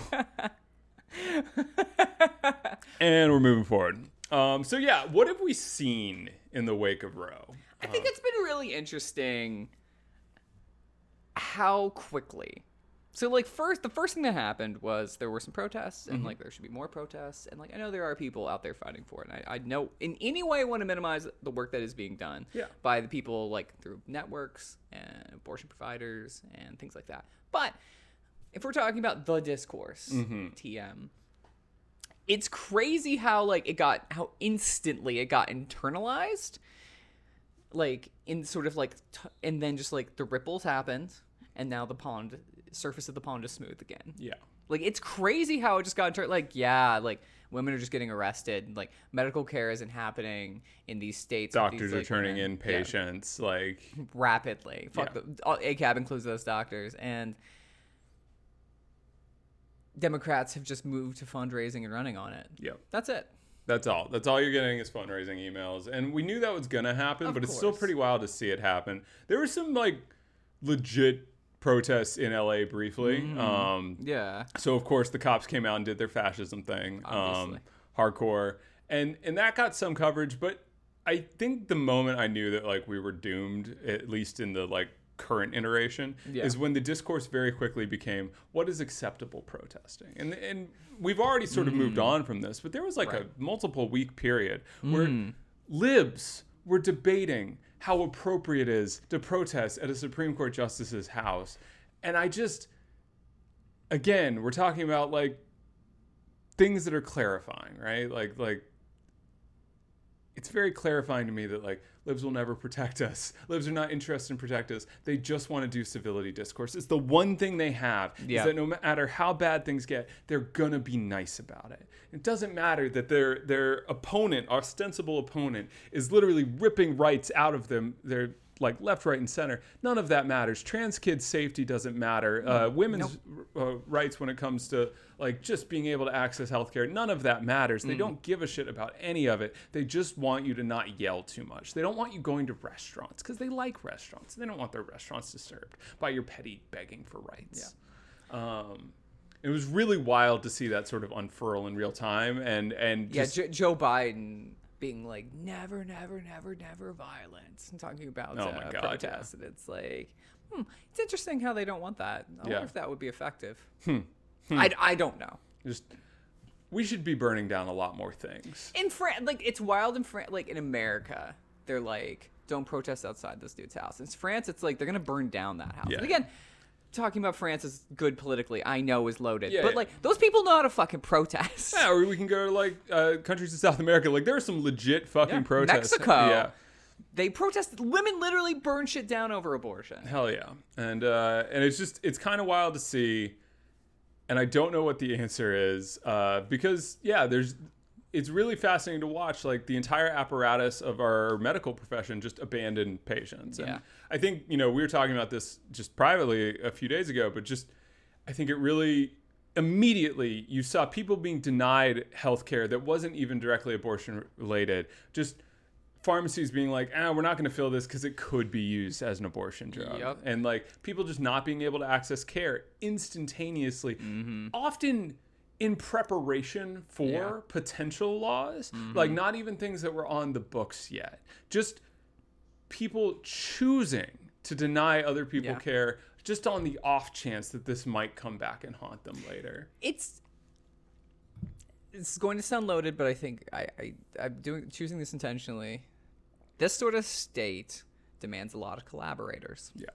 and we're moving forward. Um, so yeah, what have we seen in the wake of Roe? I think it's been really interesting how quickly. So like first the first thing that happened was there were some protests Mm-hmm. and like there should be more protests and like I know there are people out there fighting for it. And I, I know in any way I want to minimize the work that is being done Yeah. by the people like through networks and abortion providers and things like that. But if we're talking about the discourse, Mm-hmm. TM, it's crazy how like it got how instantly it got internalized like in sort of like t- and then just like the ripples happened and now the pond surface of the pond is smooth again Yeah, like it's crazy how it just got turned like yeah like women are just getting arrested like medical care isn't happening in these states doctors these, are like, turning women. in Yeah, patients. Like, rapidly fuck Yeah. the all, acab includes those doctors and democrats have just moved to fundraising and running on it yep. that's it That's all. That's all you're getting is fundraising emails. And we knew that was going to happen, Of but it's still pretty wild to see it happen. There were some like legit protests in LA briefly. Mm. Um, yeah so of course the cops came out and did their fascism thing. Um, hardcore. And and that got some coverage, but I think the moment I knew that like we were doomed, at least in the like current iteration, Yeah. is when the discourse very quickly became what is acceptable protesting. And and we've already sort of moved on from this, but there was like Mm. Right. a multiple week period where libs were debating how appropriate it is to protest at a Supreme Court justice's house. And I just again, we're talking about like things that are clarifying, right? Like like it's very clarifying to me that like libs will never protect us. Libs are not interested in protect us. They just want to do civility discourse. It's the one thing they have Yeah. is that no matter how bad things get, they're gonna be nice about it. It doesn't matter that their their opponent, ostensible opponent, is literally ripping rights out of them. They're like left, right, and center. None of that matters. Trans kids' safety doesn't matter. Uh, women's uh, rights when it comes to like just being able to access healthcare. None of that matters. They don't give a shit about any of it. They just want you to not yell too much. They don't want you going to restaurants because they like restaurants. They don't want their restaurants disturbed by your petty begging for rights. Um, it was really wild to see that sort of unfurl in real time, and and yeah just, Jo- joe biden being like never, never, never, never violence and talking about Oh uh, my God, protests, and it's like, hmm, it's interesting how they don't want that. I Yeah. wonder if that would be effective. Hmm. I, I don't know. Just we should be burning down a lot more things. In France, like it's wild in France. Like in America, they're like, don't protest outside this dude's house. In France, it's like they're gonna burn down that house. Yeah. And again, talking about France is good politically. I know is loaded, Yeah, but yeah. like those people know how to fucking protest. Yeah, or we can go to like uh, countries in South America. Like there are some legit fucking Yeah. protests. Mexico. Yeah. They protest. Women literally burn shit down over abortion. Hell yeah. And uh, and it's just it's kind of wild to see, and I don't know what the answer is uh, because yeah, there's it's really fascinating to watch like the entire apparatus of our medical profession just abandon patients. And Yeah. I think you know we were talking about this just privately a few days ago, but just I think it really immediately you saw people being denied health care that wasn't even directly abortion related. Just pharmacies being like, ah, we're not going to fill this because it could be used as an abortion drug. Yep. And like people just not being able to access care instantaneously, often in preparation for Yeah. potential laws, mm-hmm. like not even things that were on the books yet. Just people choosing to deny other people Yeah. care just on the off chance that this might come back and haunt them later. It's it's going to sound loaded, but I think I, I I'm doing choosing this intentionally. This sort of state demands a lot of collaborators. Yeah.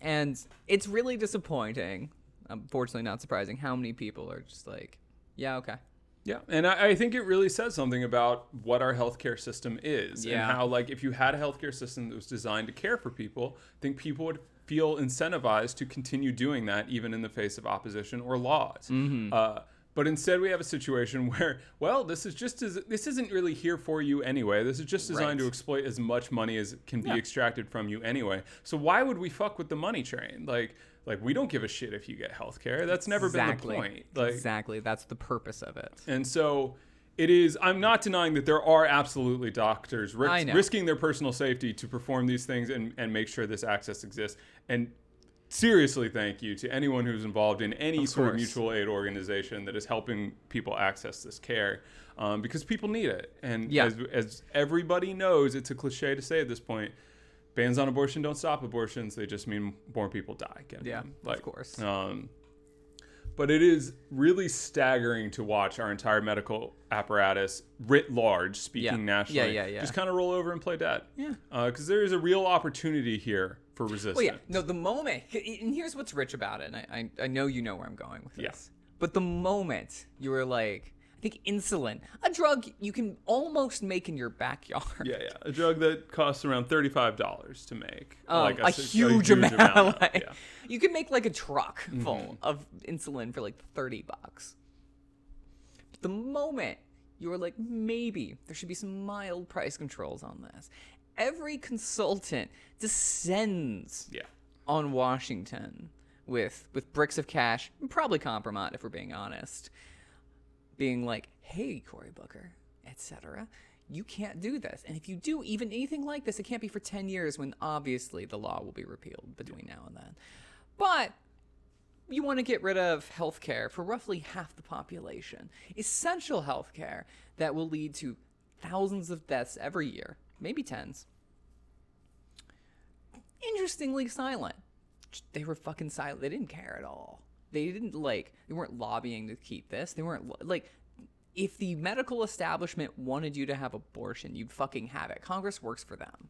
And it's really disappointing, unfortunately not surprising, how many people are just like, yeah, okay. Yeah, and I, I think it really says something about what our healthcare system is, and Yeah. how like if you had a healthcare system that was designed to care for people, I think people would feel incentivized to continue doing that, even in the face of opposition or laws. Uh, but instead, we have a situation where, well, this is just as this isn't really here for you anyway. This is just designed Right. to exploit as much money as can be Yeah. extracted from you anyway. So why would we fuck with the money train? Like, like we don't give a shit if you get healthcare. That's never exactly. been the point. Like, exactly. That's the purpose of it. and so it is, I'm not denying that there are absolutely doctors ris- risking their personal safety to perform these things and, and make sure this access exists. And seriously, thank you to anyone who's involved in any Of sort of mutual aid organization that is helping people access this care um, because people need it. And Yeah. as, as everybody knows, it's a cliche to say at this point. Bans on abortion don't stop abortions; they just mean more people die. Yeah, them? of course. Um, but it is really staggering to watch our entire medical apparatus writ large, speaking Yeah. nationally, Yeah, yeah, yeah. just kind of roll over and play dead. Yeah. Because there is a real opportunity here for resistance. Well, yeah. No, the moment, and here's what's rich about it. And I, I, I know you know where I'm going with this. Yeah. But the moment you were like, I think insulin, a drug you can almost make in your backyard. Yeah, yeah. A drug that costs around thirty-five dollars to make, Um, like a, s- huge, amount. of- like, yeah. Mm-hmm. You can make like a truck full of insulin for like 30 bucks. The moment you were like, maybe there should be some mild price controls on this, every consultant descends Yeah. on Washington with with bricks of cash, probably compromise if we're being honest, being like, "Hey, Cory Booker, etc." You can't do this, and if you do even anything like this, it can't be for ten years. When obviously the law will be repealed between now and then. But you want to get rid of healthcare for roughly half the population, essential healthcare that will lead to thousands of deaths every year, maybe tens. Interestingly silent. They were fucking silent. They didn't care at all. They didn't like. They weren't lobbying to keep this. They weren't like. If the medical establishment wanted you to have abortion, you'd fucking have it. Congress works for them.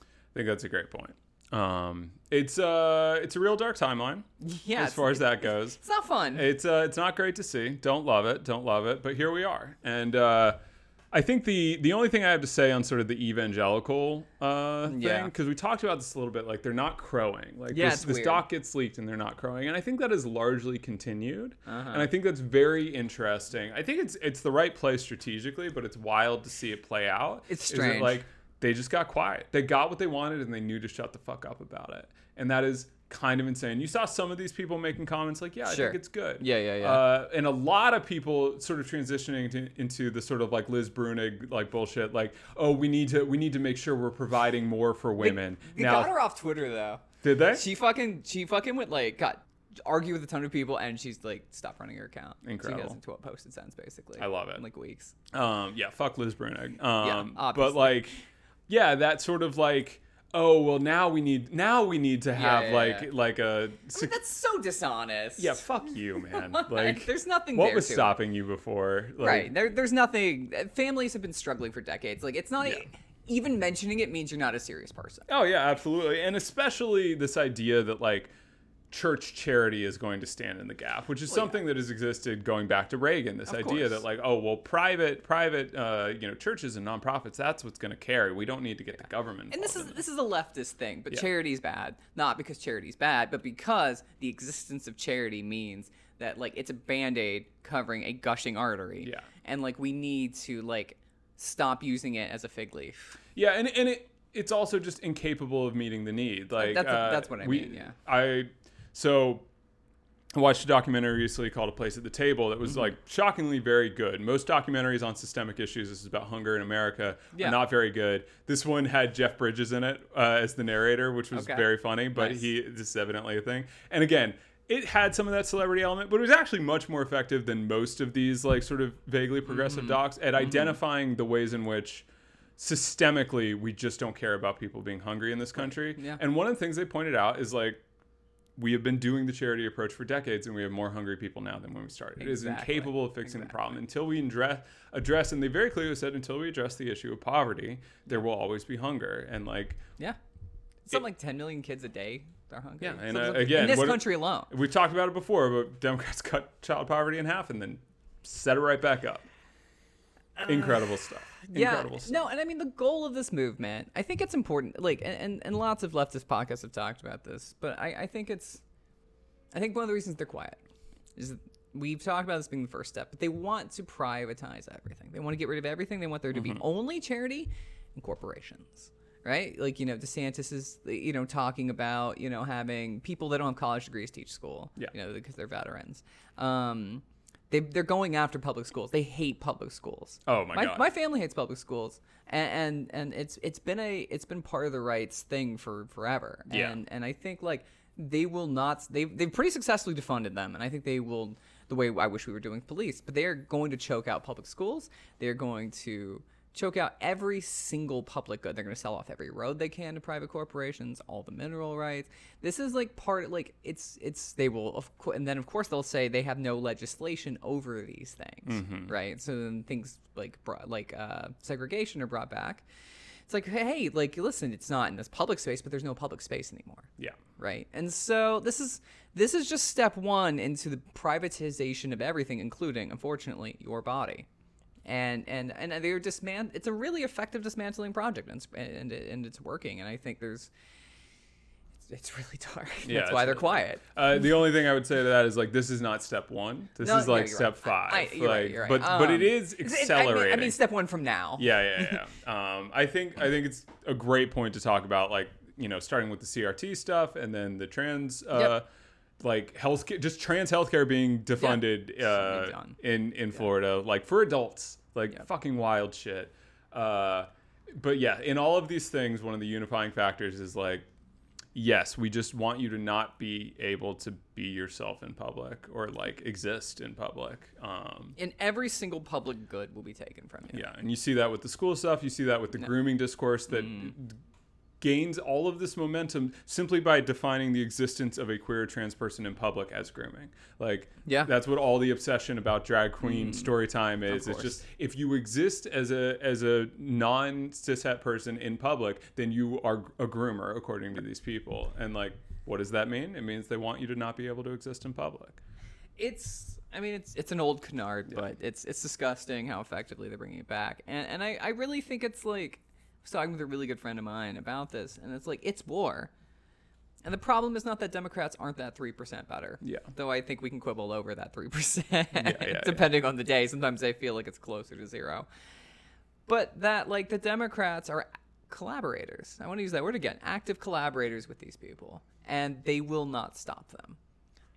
I think that's a great point. Um, it's uh, it's a real dark timeline Yeah, as far as that goes. It's not fun. It's uh, it's not great to see. Don't love it. Don't love it. But here we are. And uh, I think the the only thing I have to say on sort of the evangelical uh, thing, Yeah. because we talked about this a little bit, like they're not crowing. Like Yeah, this, this doc gets leaked and they're not crowing, and I think that is largely continued. Uh-huh. And I think that's very interesting. I think it's it's the right play strategically, but it's wild to see it play out. It's Is it, strange. like they just got quiet. They got what they wanted and they knew to shut the fuck up about it. And that is kind of insane. You saw some of these people making comments like, yeah, I Sure. think it's good. Yeah, yeah, yeah. Uh, and a lot of people sort of transitioning to, into the sort of like Liz Bruenig like bullshit, like, oh, we need to we need to make sure we're providing more for women. They now, got her off Twitter though. did they? She fucking she fucking went like got argue with a ton of people, and she's like, stop running her account. She Incredible. hasn't to- posted since basically. I love it. In like weeks. Um, yeah, fuck Liz Bruenig. Um, but obviously. like, yeah, that sort of like, oh well, now we need now we need to have yeah, like yeah. like a I mean, that's so dishonest. yeah, fuck you, man. Like, there's nothing. what there was to it. stopping you before? Like, right. There, there's nothing. Families have been struggling for decades. Like it's not Yeah. even mentioning it means you're not a serious person. Oh yeah, absolutely, and especially this idea that like church charity is going to stand in the gap, which is Well, yeah. something that has existed going back to Reagan. This Of idea course. that like, oh well, private private uh, you know churches and nonprofits that's what's going to carry. We don't need to get the government. And this is this is a leftist thing, but Yeah. charity's bad. Not because charity's bad, but because the existence of charity means that like it's a band-aid covering a gushing artery. Yeah. And like we need to like stop using it as a fig leaf. Yeah, and and it it's also just incapable of meeting the need. Like That's- uh, that's what I we- mean, yeah. I so I watched a documentary recently called "A Place at the Table" that was Mm-hmm. like shockingly very good. Most documentaries on systemic issues, this is about hunger in America, Yeah. are not very good. This one had Jeff Bridges in it uh, as the narrator, which was Okay. very funny. But Nice. he this is evidently a thing. And again. It had some of that celebrity element, but it was actually much more effective than most of these like sort of vaguely progressive Mm-hmm. docs at identifying the ways in which systemically we just don't care about people being hungry in this country. Yeah. And one of the things they pointed out is like we have been doing the charity approach for decades and we have more hungry people now than when we started. It is incapable of fixing the problem until we address address and they very clearly said until we address the issue of poverty, there will always be hunger. And like Yeah. Something like 10 million kids a day are hungry. Yeah, and, uh, again, in this what- country alone. we've talked about it before, but Democrats cut child poverty in half and then set it right back up. Incredible stuff. Incredible yeah, stuff. no, and I mean the goal of this movement. I think it's important. Like, and and, and lots of leftist podcasts have talked about this, but I, I think it's, I think one of the reasons they're quiet is that we've talked about this being the first step, but they want to privatize everything. They want to get rid of everything. They want there to Mm-hmm. be only charity and corporations. Right, like you know, DeSantis is you know talking about you know having people that don't have college degrees teach school. Yeah. you know because they're veterans. Um, they they're going after public schools. They hate public schools. Oh my my, God. my family hates public schools, and, and and it's it's been a it's been part of the rights thing for forever. Yeah. And and I think like they will not they they've pretty successfully defunded them, and I think they will the way I wish we were doing police. But they are going to choke out public schools. They are going to choke out every single public good. They're going to sell off every road they can to private corporations, all the mineral rights. This is like part like it's it's they will of course and then of course they'll say they have no legislation over these things, right? So then things like brought, like uh, segregation are brought back. It's like hey, like listen, it's not in this public space, but there's no public space anymore Yeah. right and so this is this is just step one into the privatization of everything including unfortunately your body and and and they're dismant it's a really effective dismantling project and it's, and, it- and it's working and i think there's it's, really dark Yeah, that's why they're really quiet Uh, the only thing I would say to that is like this is not step one. This No, is like step right. five. I, you're right, right. But but Um, is it- accelerating. I mean, I mean step one from now yeah, yeah, yeah. um, I think I think it's a great point to talk about like you know starting with the CRT stuff and then the trans. Uh, Yep. Like health, just trans healthcare being defunded uh, in in Florida, like for adults, like fucking wild shit. Uh, but yeah, in all of these things, one of the unifying factors is like yes, we just want you to not be able to be yourself in public or like exist in public. Um, and every single public good will be taken from you yeah, and you see that with the school stuff. You see that with the grooming discourse that Mm. Gains all of this momentum simply by defining the existence of a queer trans person in public as grooming. Like, Yeah. Mm. that's what all the obsession about drag queen story time is. It's just if you exist as a as a non cishet person in public, then you are a groomer according to these people. And like, what does that mean? It means they want you to not be able to exist in public. it's I mean it's it's an old canard, but it's it's disgusting how effectively they're bringing it back. And and I I really think it's like I was talking with a really good friend of mine about this, and it's like it's war. And the problem is not that Democrats aren't that three percent better. Yeah. Though I think we can quibble over that three percent, yeah, depending on the day. Sometimes I feel like it's closer to zero. But that like the Democrats are collaborators. I want to use that word again. Active collaborators with these people, and they will not stop them.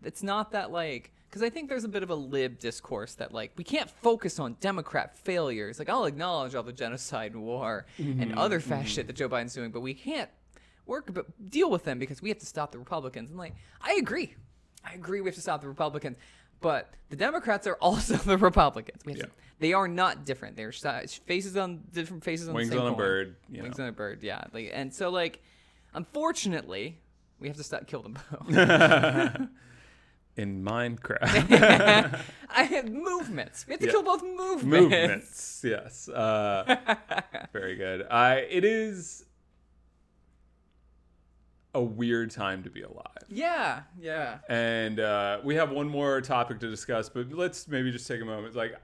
It's not that like because I think there's a bit of a lib discourse that like we can't focus on Democrat failures. Like I'll acknowledge all the genocide and war and mm-hmm, other fast mm-hmm. shit that Joe Biden's doing, but we can't work but deal with them because we have to stop the Republicans. And like I agree. I agree we have to stop the Republicans, but the Democrats are also the Republicans. To- Yeah. they are not different. They're faces on different faces on Wings the same on a bird. You Wings know. on a bird, yeah. Like, and so like, unfortunately, we have to stop kill them both. In Minecraft. I have movements. We have to Yeah. kill both movements. movements. Yes. Uh, very good. I. It is a weird time to be alive. Yeah, yeah. and uh, we have one more topic to discuss but let's maybe just take a moment like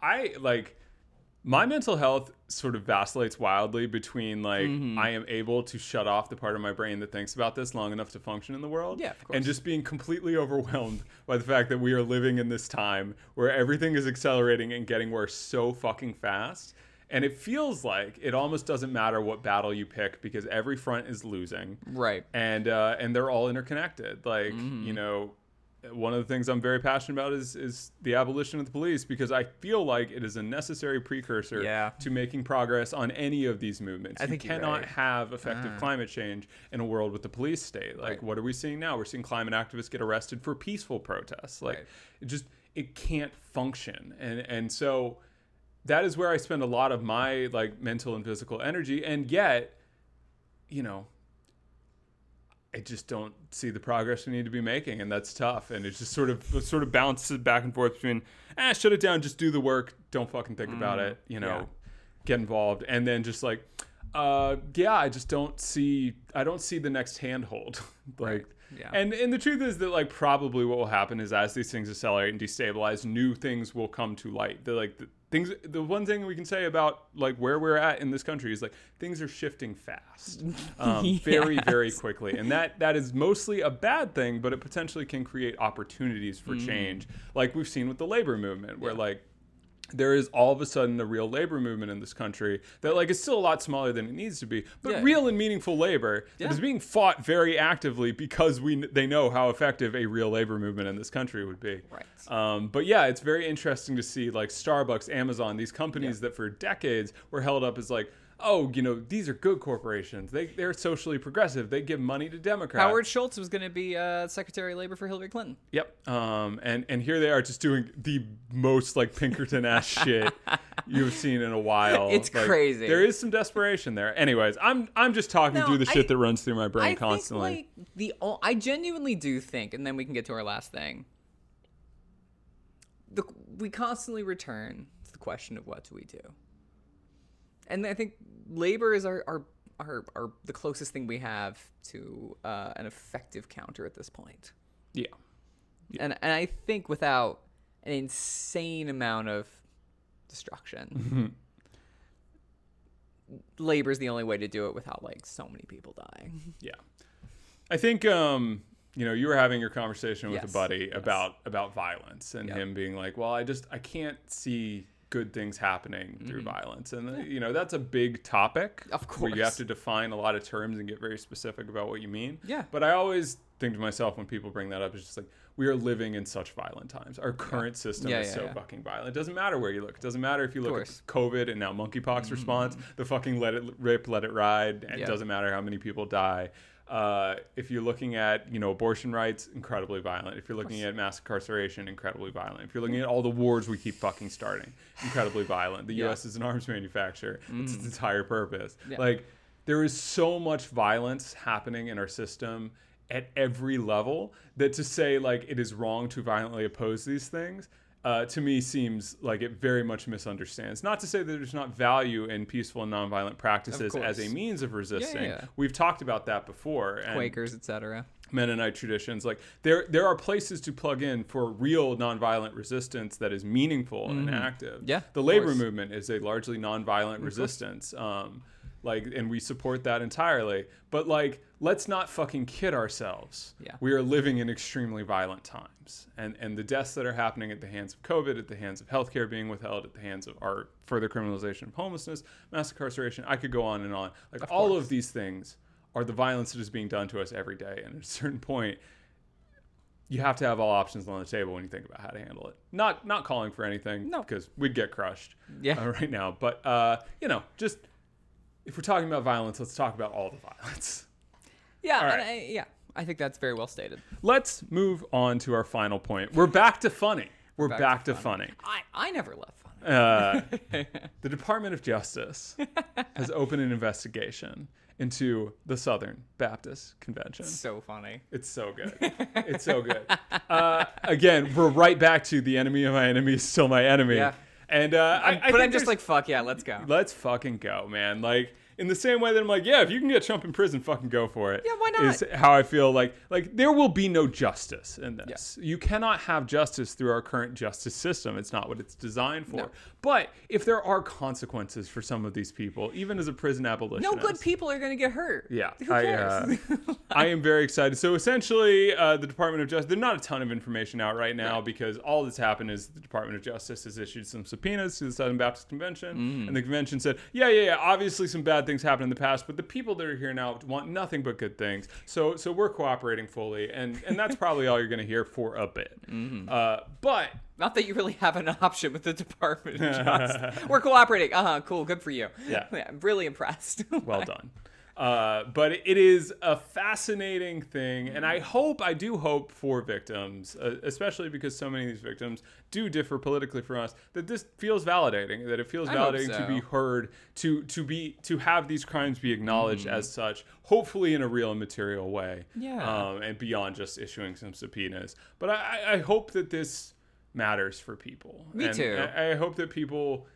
i like my mental health sort of vacillates wildly between like Mm-hmm. i am able to shut off the part of my brain that thinks about this long enough to function in the world Yeah, of course. and just being completely overwhelmed by the fact that we are living in this time where everything is accelerating and getting worse so fucking fast and it feels like it almost doesn't matter what battle you pick because every front is losing Right. and uh, and they're all interconnected. Like Mm-hmm. you know, one of the things I'm very passionate about is is the abolition of the police because I feel like it is a necessary precursor Yeah. to making progress on any of these movements. I you think cannot right. have effective mm. climate change in a world with the police state. Like Right. what are we seeing now? We're seeing climate activists get arrested for peaceful protests. Like Right. it just it can't function, and and so that is where I spend a lot of my like mental and physical energy, and yet, you know, I just don't see the progress we need to be making, and that's tough. And it's just sort of it sort of bounces back and forth between ah, shut it down, just do the work, don't fucking think about it, you know, yeah. get involved, and then just like, uh, yeah, I just don't see, I don't see the next handhold, like. Yeah. And and the truth is that like probably what will happen is as these things accelerate and destabilize, new things will come to light. The like the things the one thing we can say about like where we're at in this country is like things are shifting fast. Um, very, very quickly. And that that is mostly a bad thing, but it potentially can create opportunities for change. Like we've seen with the labor movement, where. Yeah. like there is all of a sudden a real labor movement in this country that like is still a lot smaller than it needs to be, but Yeah. real and meaningful labor Yeah. that is being fought very actively because we they know how effective a real labor movement in this country would be. Right. Um, but yeah, it's very interesting to see like Starbucks, Amazon, these companies that for decades were held up as like, oh, you know, these are good corporations. They they're socially progressive. They give money to Democrats. Howard Schultz was going to be uh, Secretary of Labor for Hillary Clinton. Yep. Um, and and here they are just doing the most like Pinkerton ass shit you've seen in a while. It's Like, crazy. There is some desperation there. Anyways, I'm I'm just talking No, through the I- shit that runs through my brain I constantly. think like the I genuinely do think, and then we can get to our last thing. The, we constantly return to the question of what do we do, and I think labor is our our, our, the closest thing we have to uh, an effective counter at this point. yeah. And and I think without an insane amount of destruction, labor is the only way to do it without like so many people dying. Yeah. I think um, you know, you were having your conversation with Yes, a buddy yes. about about violence and Yep. him being like, "Well, I just I can't see good things happening through violence." And uh, you know, that's a big topic. Mm-hmm. Of Where you have to define a lot of terms and get very specific about what you mean. Yeah. But I always think to myself when people bring that up, it's just like we are living in such violent times. Our current system Yeah, is yeah, so yeah. fucking violent. It doesn't matter where you look. It doesn't matter if you look at COVID and now monkeypox response, the fucking let it rip, let it ride. It Yeah. doesn't matter how many people die. Uh, if you're looking at you know abortion rights, incredibly violent. If you're looking at mass incarceration, incredibly violent. If you're looking at all the wars we keep fucking starting, incredibly violent. The Yeah. U.S. is an arms manufacturer. It's its entire purpose. Yeah. Like there is so much violence happening in our system at every level that to say like it is wrong to violently oppose these things uh, to me seems like it very much misunderstands. Not to say that there's not value in peaceful and nonviolent practices as a means of resisting. yeah. We've talked about that before. And Quakers, etc. Mennonite traditions. Like there, there are places to plug in for real nonviolent resistance that is meaningful and active. Mm-hmm. Yeah, the labor movement is a largely nonviolent resistance. Um, like, and we support that entirely. But like, let's not fucking kid ourselves. Yeah. we are living in extremely violent times, and and the deaths that are happening at the hands of COVID, at the hands of healthcare being withheld, at the hands of our further criminalization of homelessness, mass incarceration. I could go on and on. Like all of these things are the violence that is being done to us every day. And at a certain point, you have to have all options on the table when you think about how to handle it. Not not calling for anything, No. because we'd get crushed Yeah. uh, right now. But uh, you know, just if we're talking about violence, let's talk about all the violence. Yeah, right. I, yeah. I think that's very well stated. Let's move on to our final point. We're back to funny. We're back, Back to, to funny. I, I never left funny. Uh, the Department of Justice has opened an investigation into the Southern Baptist Convention. So funny. It's so good. It's so good. Uh, again, we're right back to the enemy of my enemy is still my enemy. Yeah. And uh, I, I but I'm just like, fuck yeah, let's go. let's fucking go, man. Like in the same way that I'm like, yeah, if you can get Trump in prison, fucking go for it. Yeah, why not? Is how I feel like like there will be no justice in this. You cannot have justice through our current justice system. It's not what it's designed for. No. But if there are consequences for some of these people, even as a prison abolitionist, No good people are gonna get hurt. yeah, Who I, cares? uh, I am very excited. So essentially, uh, the Department of Justice, there's not a ton of information out right now because all that's happened is the Department of Justice has issued some subpoenas to the Southern Baptist Convention, Mm. and the convention said, yeah, yeah, yeah, obviously some bad things happened in the past, but the people that are here now want nothing but good things. So, so we're cooperating fully, and and that's probably all you're going to hear for a bit. Mm-hmm. Uh, but Not that you really have an option with the Department Justice. We're cooperating. Uh huh. Cool. Good for you. Yeah. I'm really impressed. well done. Uh, but it is a fascinating thing, and I hope, I do hope for victims, uh, especially because so many of these victims do differ politically from us, that this feels validating, that it feels I validating to be heard, to to be to have these crimes be acknowledged as such, hopefully in a real and material way, Yeah. um, and beyond just issuing some subpoenas. But I, I- I hope that this matters for people. Me And too. I, I hope that people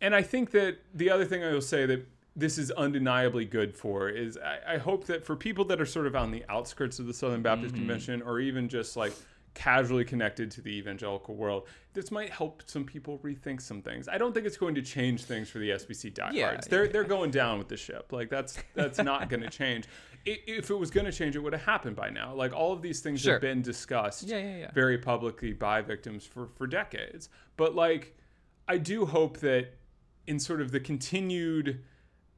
and I think that the other thing I will say that this is undeniably good for is I, I hope that for people that are sort of on the outskirts of the Southern Baptist Mm-hmm. Convention or even just like casually connected to the evangelical world, this might help some people rethink some things. I don't think it's going to change things for the SBC diehards. Yeah, they're they're going down with the ship. Like that's that's not going to change. If it was going to change, it would have happened by now. Like all of these things Sure. have been discussed Yeah, yeah, yeah. very publicly by victims for for decades. But like, I do hope that in sort of the continued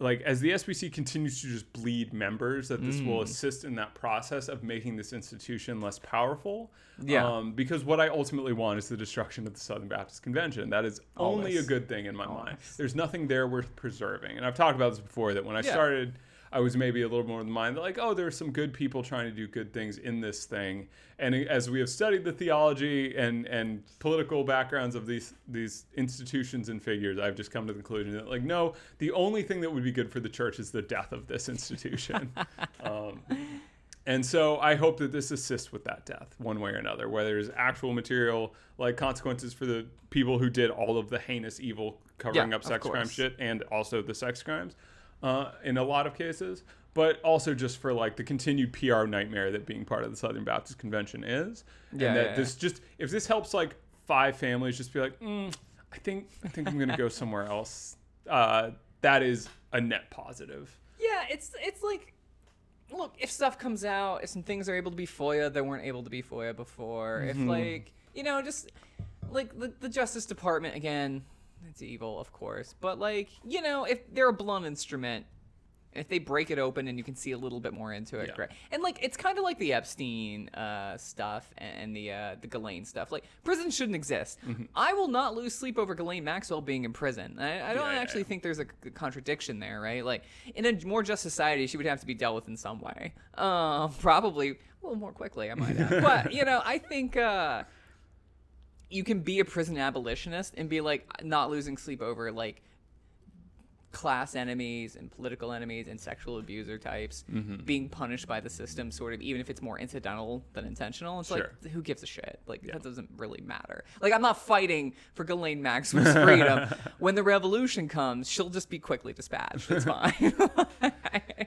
like as the SBC continues to just bleed members that this Mm. will assist in that process of making this institution less powerful Yeah. um, because what I ultimately want is the destruction of the Southern Baptist Convention that is only a good thing in my mind there's nothing there worth preserving and I've talked about this before that when I Yeah. started I was maybe a little more in the mind that like, oh, there are some good people trying to do good things in this thing. And as we have studied the theology and and political backgrounds of these these institutions and figures, I've just come to the conclusion that like, no, the only thing that would be good for the church is the death of this institution. um, and so I hope that this assists with that death one way or another, whether it's actual material like consequences for the people who did all of the heinous evil covering Yeah, up sex crime shit and also the sex crimes uh, in a lot of cases, but also just for like the continued PR nightmare that being part of the Southern Baptist Convention is. Yeah, and that yeah, this just, if this helps like five families just be like, mm, I think, I think I'm going to go somewhere else, uh, that is a net positive. Yeah, it's it's like, look, if stuff comes out, if some things are able to be FOIA that weren't able to be FOIA before, Mm-hmm. if like you know, just like the, the Justice Department again, it's evil, of course, but like you know, if they're a blunt instrument. If they break it open and you can see a little bit more into it, Yeah. great. And like it's kind of like the Epstein uh, stuff and the uh, the Ghislaine stuff. Like prison shouldn't exist. I will not lose sleep over Ghislaine Maxwell being in prison. I, I don't Yeah, yeah, actually yeah. think there's a contradiction there, right? Like in a more just society, she would have to be dealt with in some way. Uh, probably a little more quickly, I might add. but you know, I think uh, you can be a prison abolitionist and be like not losing sleep over like class enemies and political enemies and sexual abuser types Mm-hmm. being punished by the system sort of even if it's more incidental than intentional. It's Sure. like who gives a shit? Like that doesn't really matter. Like i'm not fighting for Ghislaine Maxwell's freedom. When the revolution comes she'll just be quickly dispatched. It's fine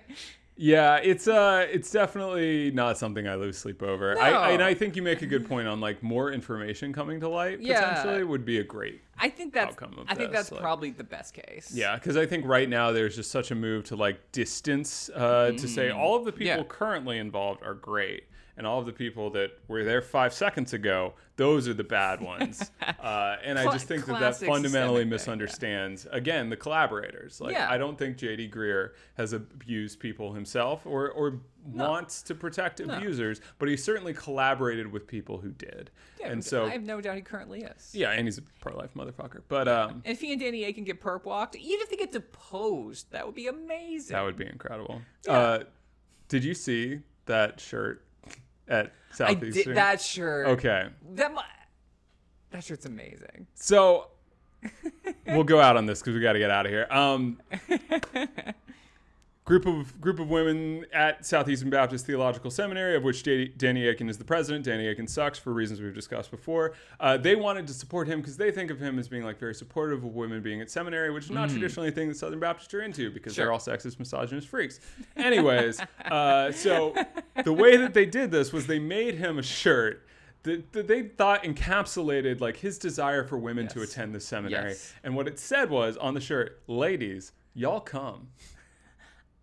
Yeah, it's uh, it's definitely not something I lose sleep over. I, I, and I think you make a good point on like more information coming to light Yeah. potentially would be a great i think that's Outcome of i think that's like- probably the best case Yeah, because I think right now there's just such a move to like distance uh, to say all of the people Mm. Yeah. currently involved are great, and all of the people that were there five seconds ago, those are the bad ones. uh, and I just think that that fundamentally thing, yeah. misunderstands again the collaborators. Like Yeah. I don't think J.D. Greear has abused people himself or or wants to protect abusers, but he certainly collaborated with people who did. Yeah, and so i have no doubt he currently is yeah, and he's a pro-life motherfucker. But um, and if he and Danny A can get perp walked, even if they get deposed, that would be amazing. That would be incredible. Yeah. Uh, did you see that shirt at I Southeastern? did that shirt. Okay. That mu- that shirt's amazing. So we'll go out on this because we got to get out of here. Um, group of group of women at Southeastern Baptist Theological Seminary, of which Da- Danny Akin is the president. Danny Akin sucks for reasons we've discussed before. Uh, they wanted to support him because they think of him as being like very supportive of women being at seminary, which is not traditionally a thing that Southern Baptists are into because they're all sexist, misogynist freaks. Anyways, uh, so the way that they did this was they made him a shirt. That, they thought encapsulated like his desire for women to attend the seminary, Yes. and what it said was on the shirt, "Ladies, y'all come."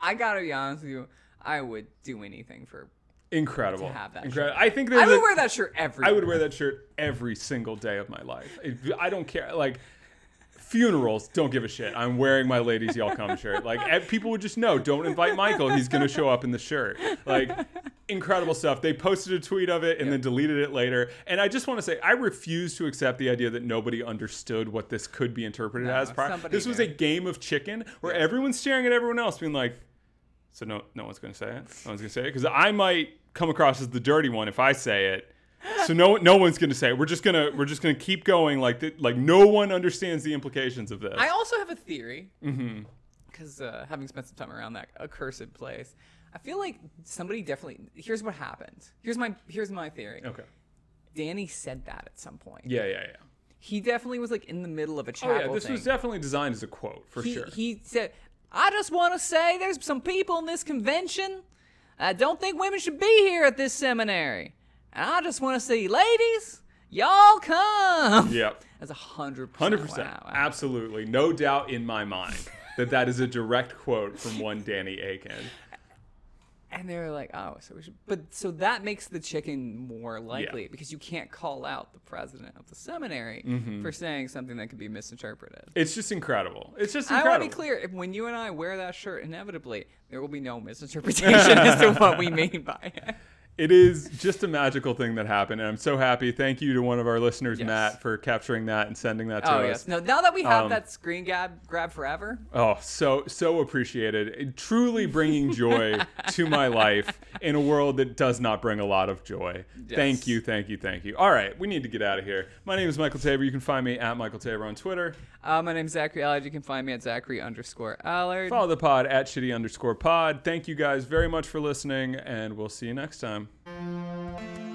I gotta be honest with you. I would do anything for. Incredible. To have that Incredible. shirt. I think I would a- wear that shirt every. I would wear that shirt every single day of my life. I don't care. Like funerals, don't give a shit. I'm wearing my ladies y'all come shirt. Like eh, people would just know. Don't invite Michael. He's gonna show up in the shirt. Like incredible stuff. They posted a tweet of it and then deleted it later. And I just want to say, I refuse to accept the idea that nobody understood what this could be interpreted No, as. Prior. This was a game of chicken where everyone's staring at everyone else, being like, so no, no one's gonna say it. No one's gonna say it because I might come across as the dirty one if I say it. So no, no one's gonna say it. We're just gonna, we're just gonna keep going like that. Like no one understands the implications of this. I also have a theory. Because uh, having spent some time around that accursed place, I feel like somebody definitely. Here's what happened. Here's my here's my theory. okay. Danny said that at some point. Yeah, yeah, yeah. He definitely was like in the middle of a chat. Oh yeah, this thing. was definitely designed as a quote for he, sure. he said, "I just want to say there's some people in this convention that don't think women should be here at this seminary, and I just want to say, ladies, y'all come." yep. That's a hundred Hundred percent. percent, Wow. absolutely, no doubt in my mind that that is a direct quote from one Danny Akin. And they were like, "Oh, so we should." But so that makes the chicken more likely because you can't call out the president of the seminary Mm-hmm. for saying something that could be misinterpreted. It's just incredible. It's just Incredible. I want to be clear: if when you and I wear that shirt, inevitably there will be no misinterpretation as to what we mean by it. It is just a magical thing that happened, and I'm so happy. Thank you to one of our listeners, Yes. Matt, for capturing that and sending that to Oh us. yes. No, now that we have Um, that screen grab grab forever, Oh, so so appreciated. It- truly bringing joy to my life in a world that does not bring a lot of joy. Thank you, thank you, thank you. All right, we need to get out of here. My name is Michael Tabor. You can find me at Michael Tabor on Twitter. uh, my name's Zachary Allard. You can find me at Zachary underscore Allard. Follow the pod at shitty underscore pod. Thank you guys very much for listening, and we'll see you next time. Música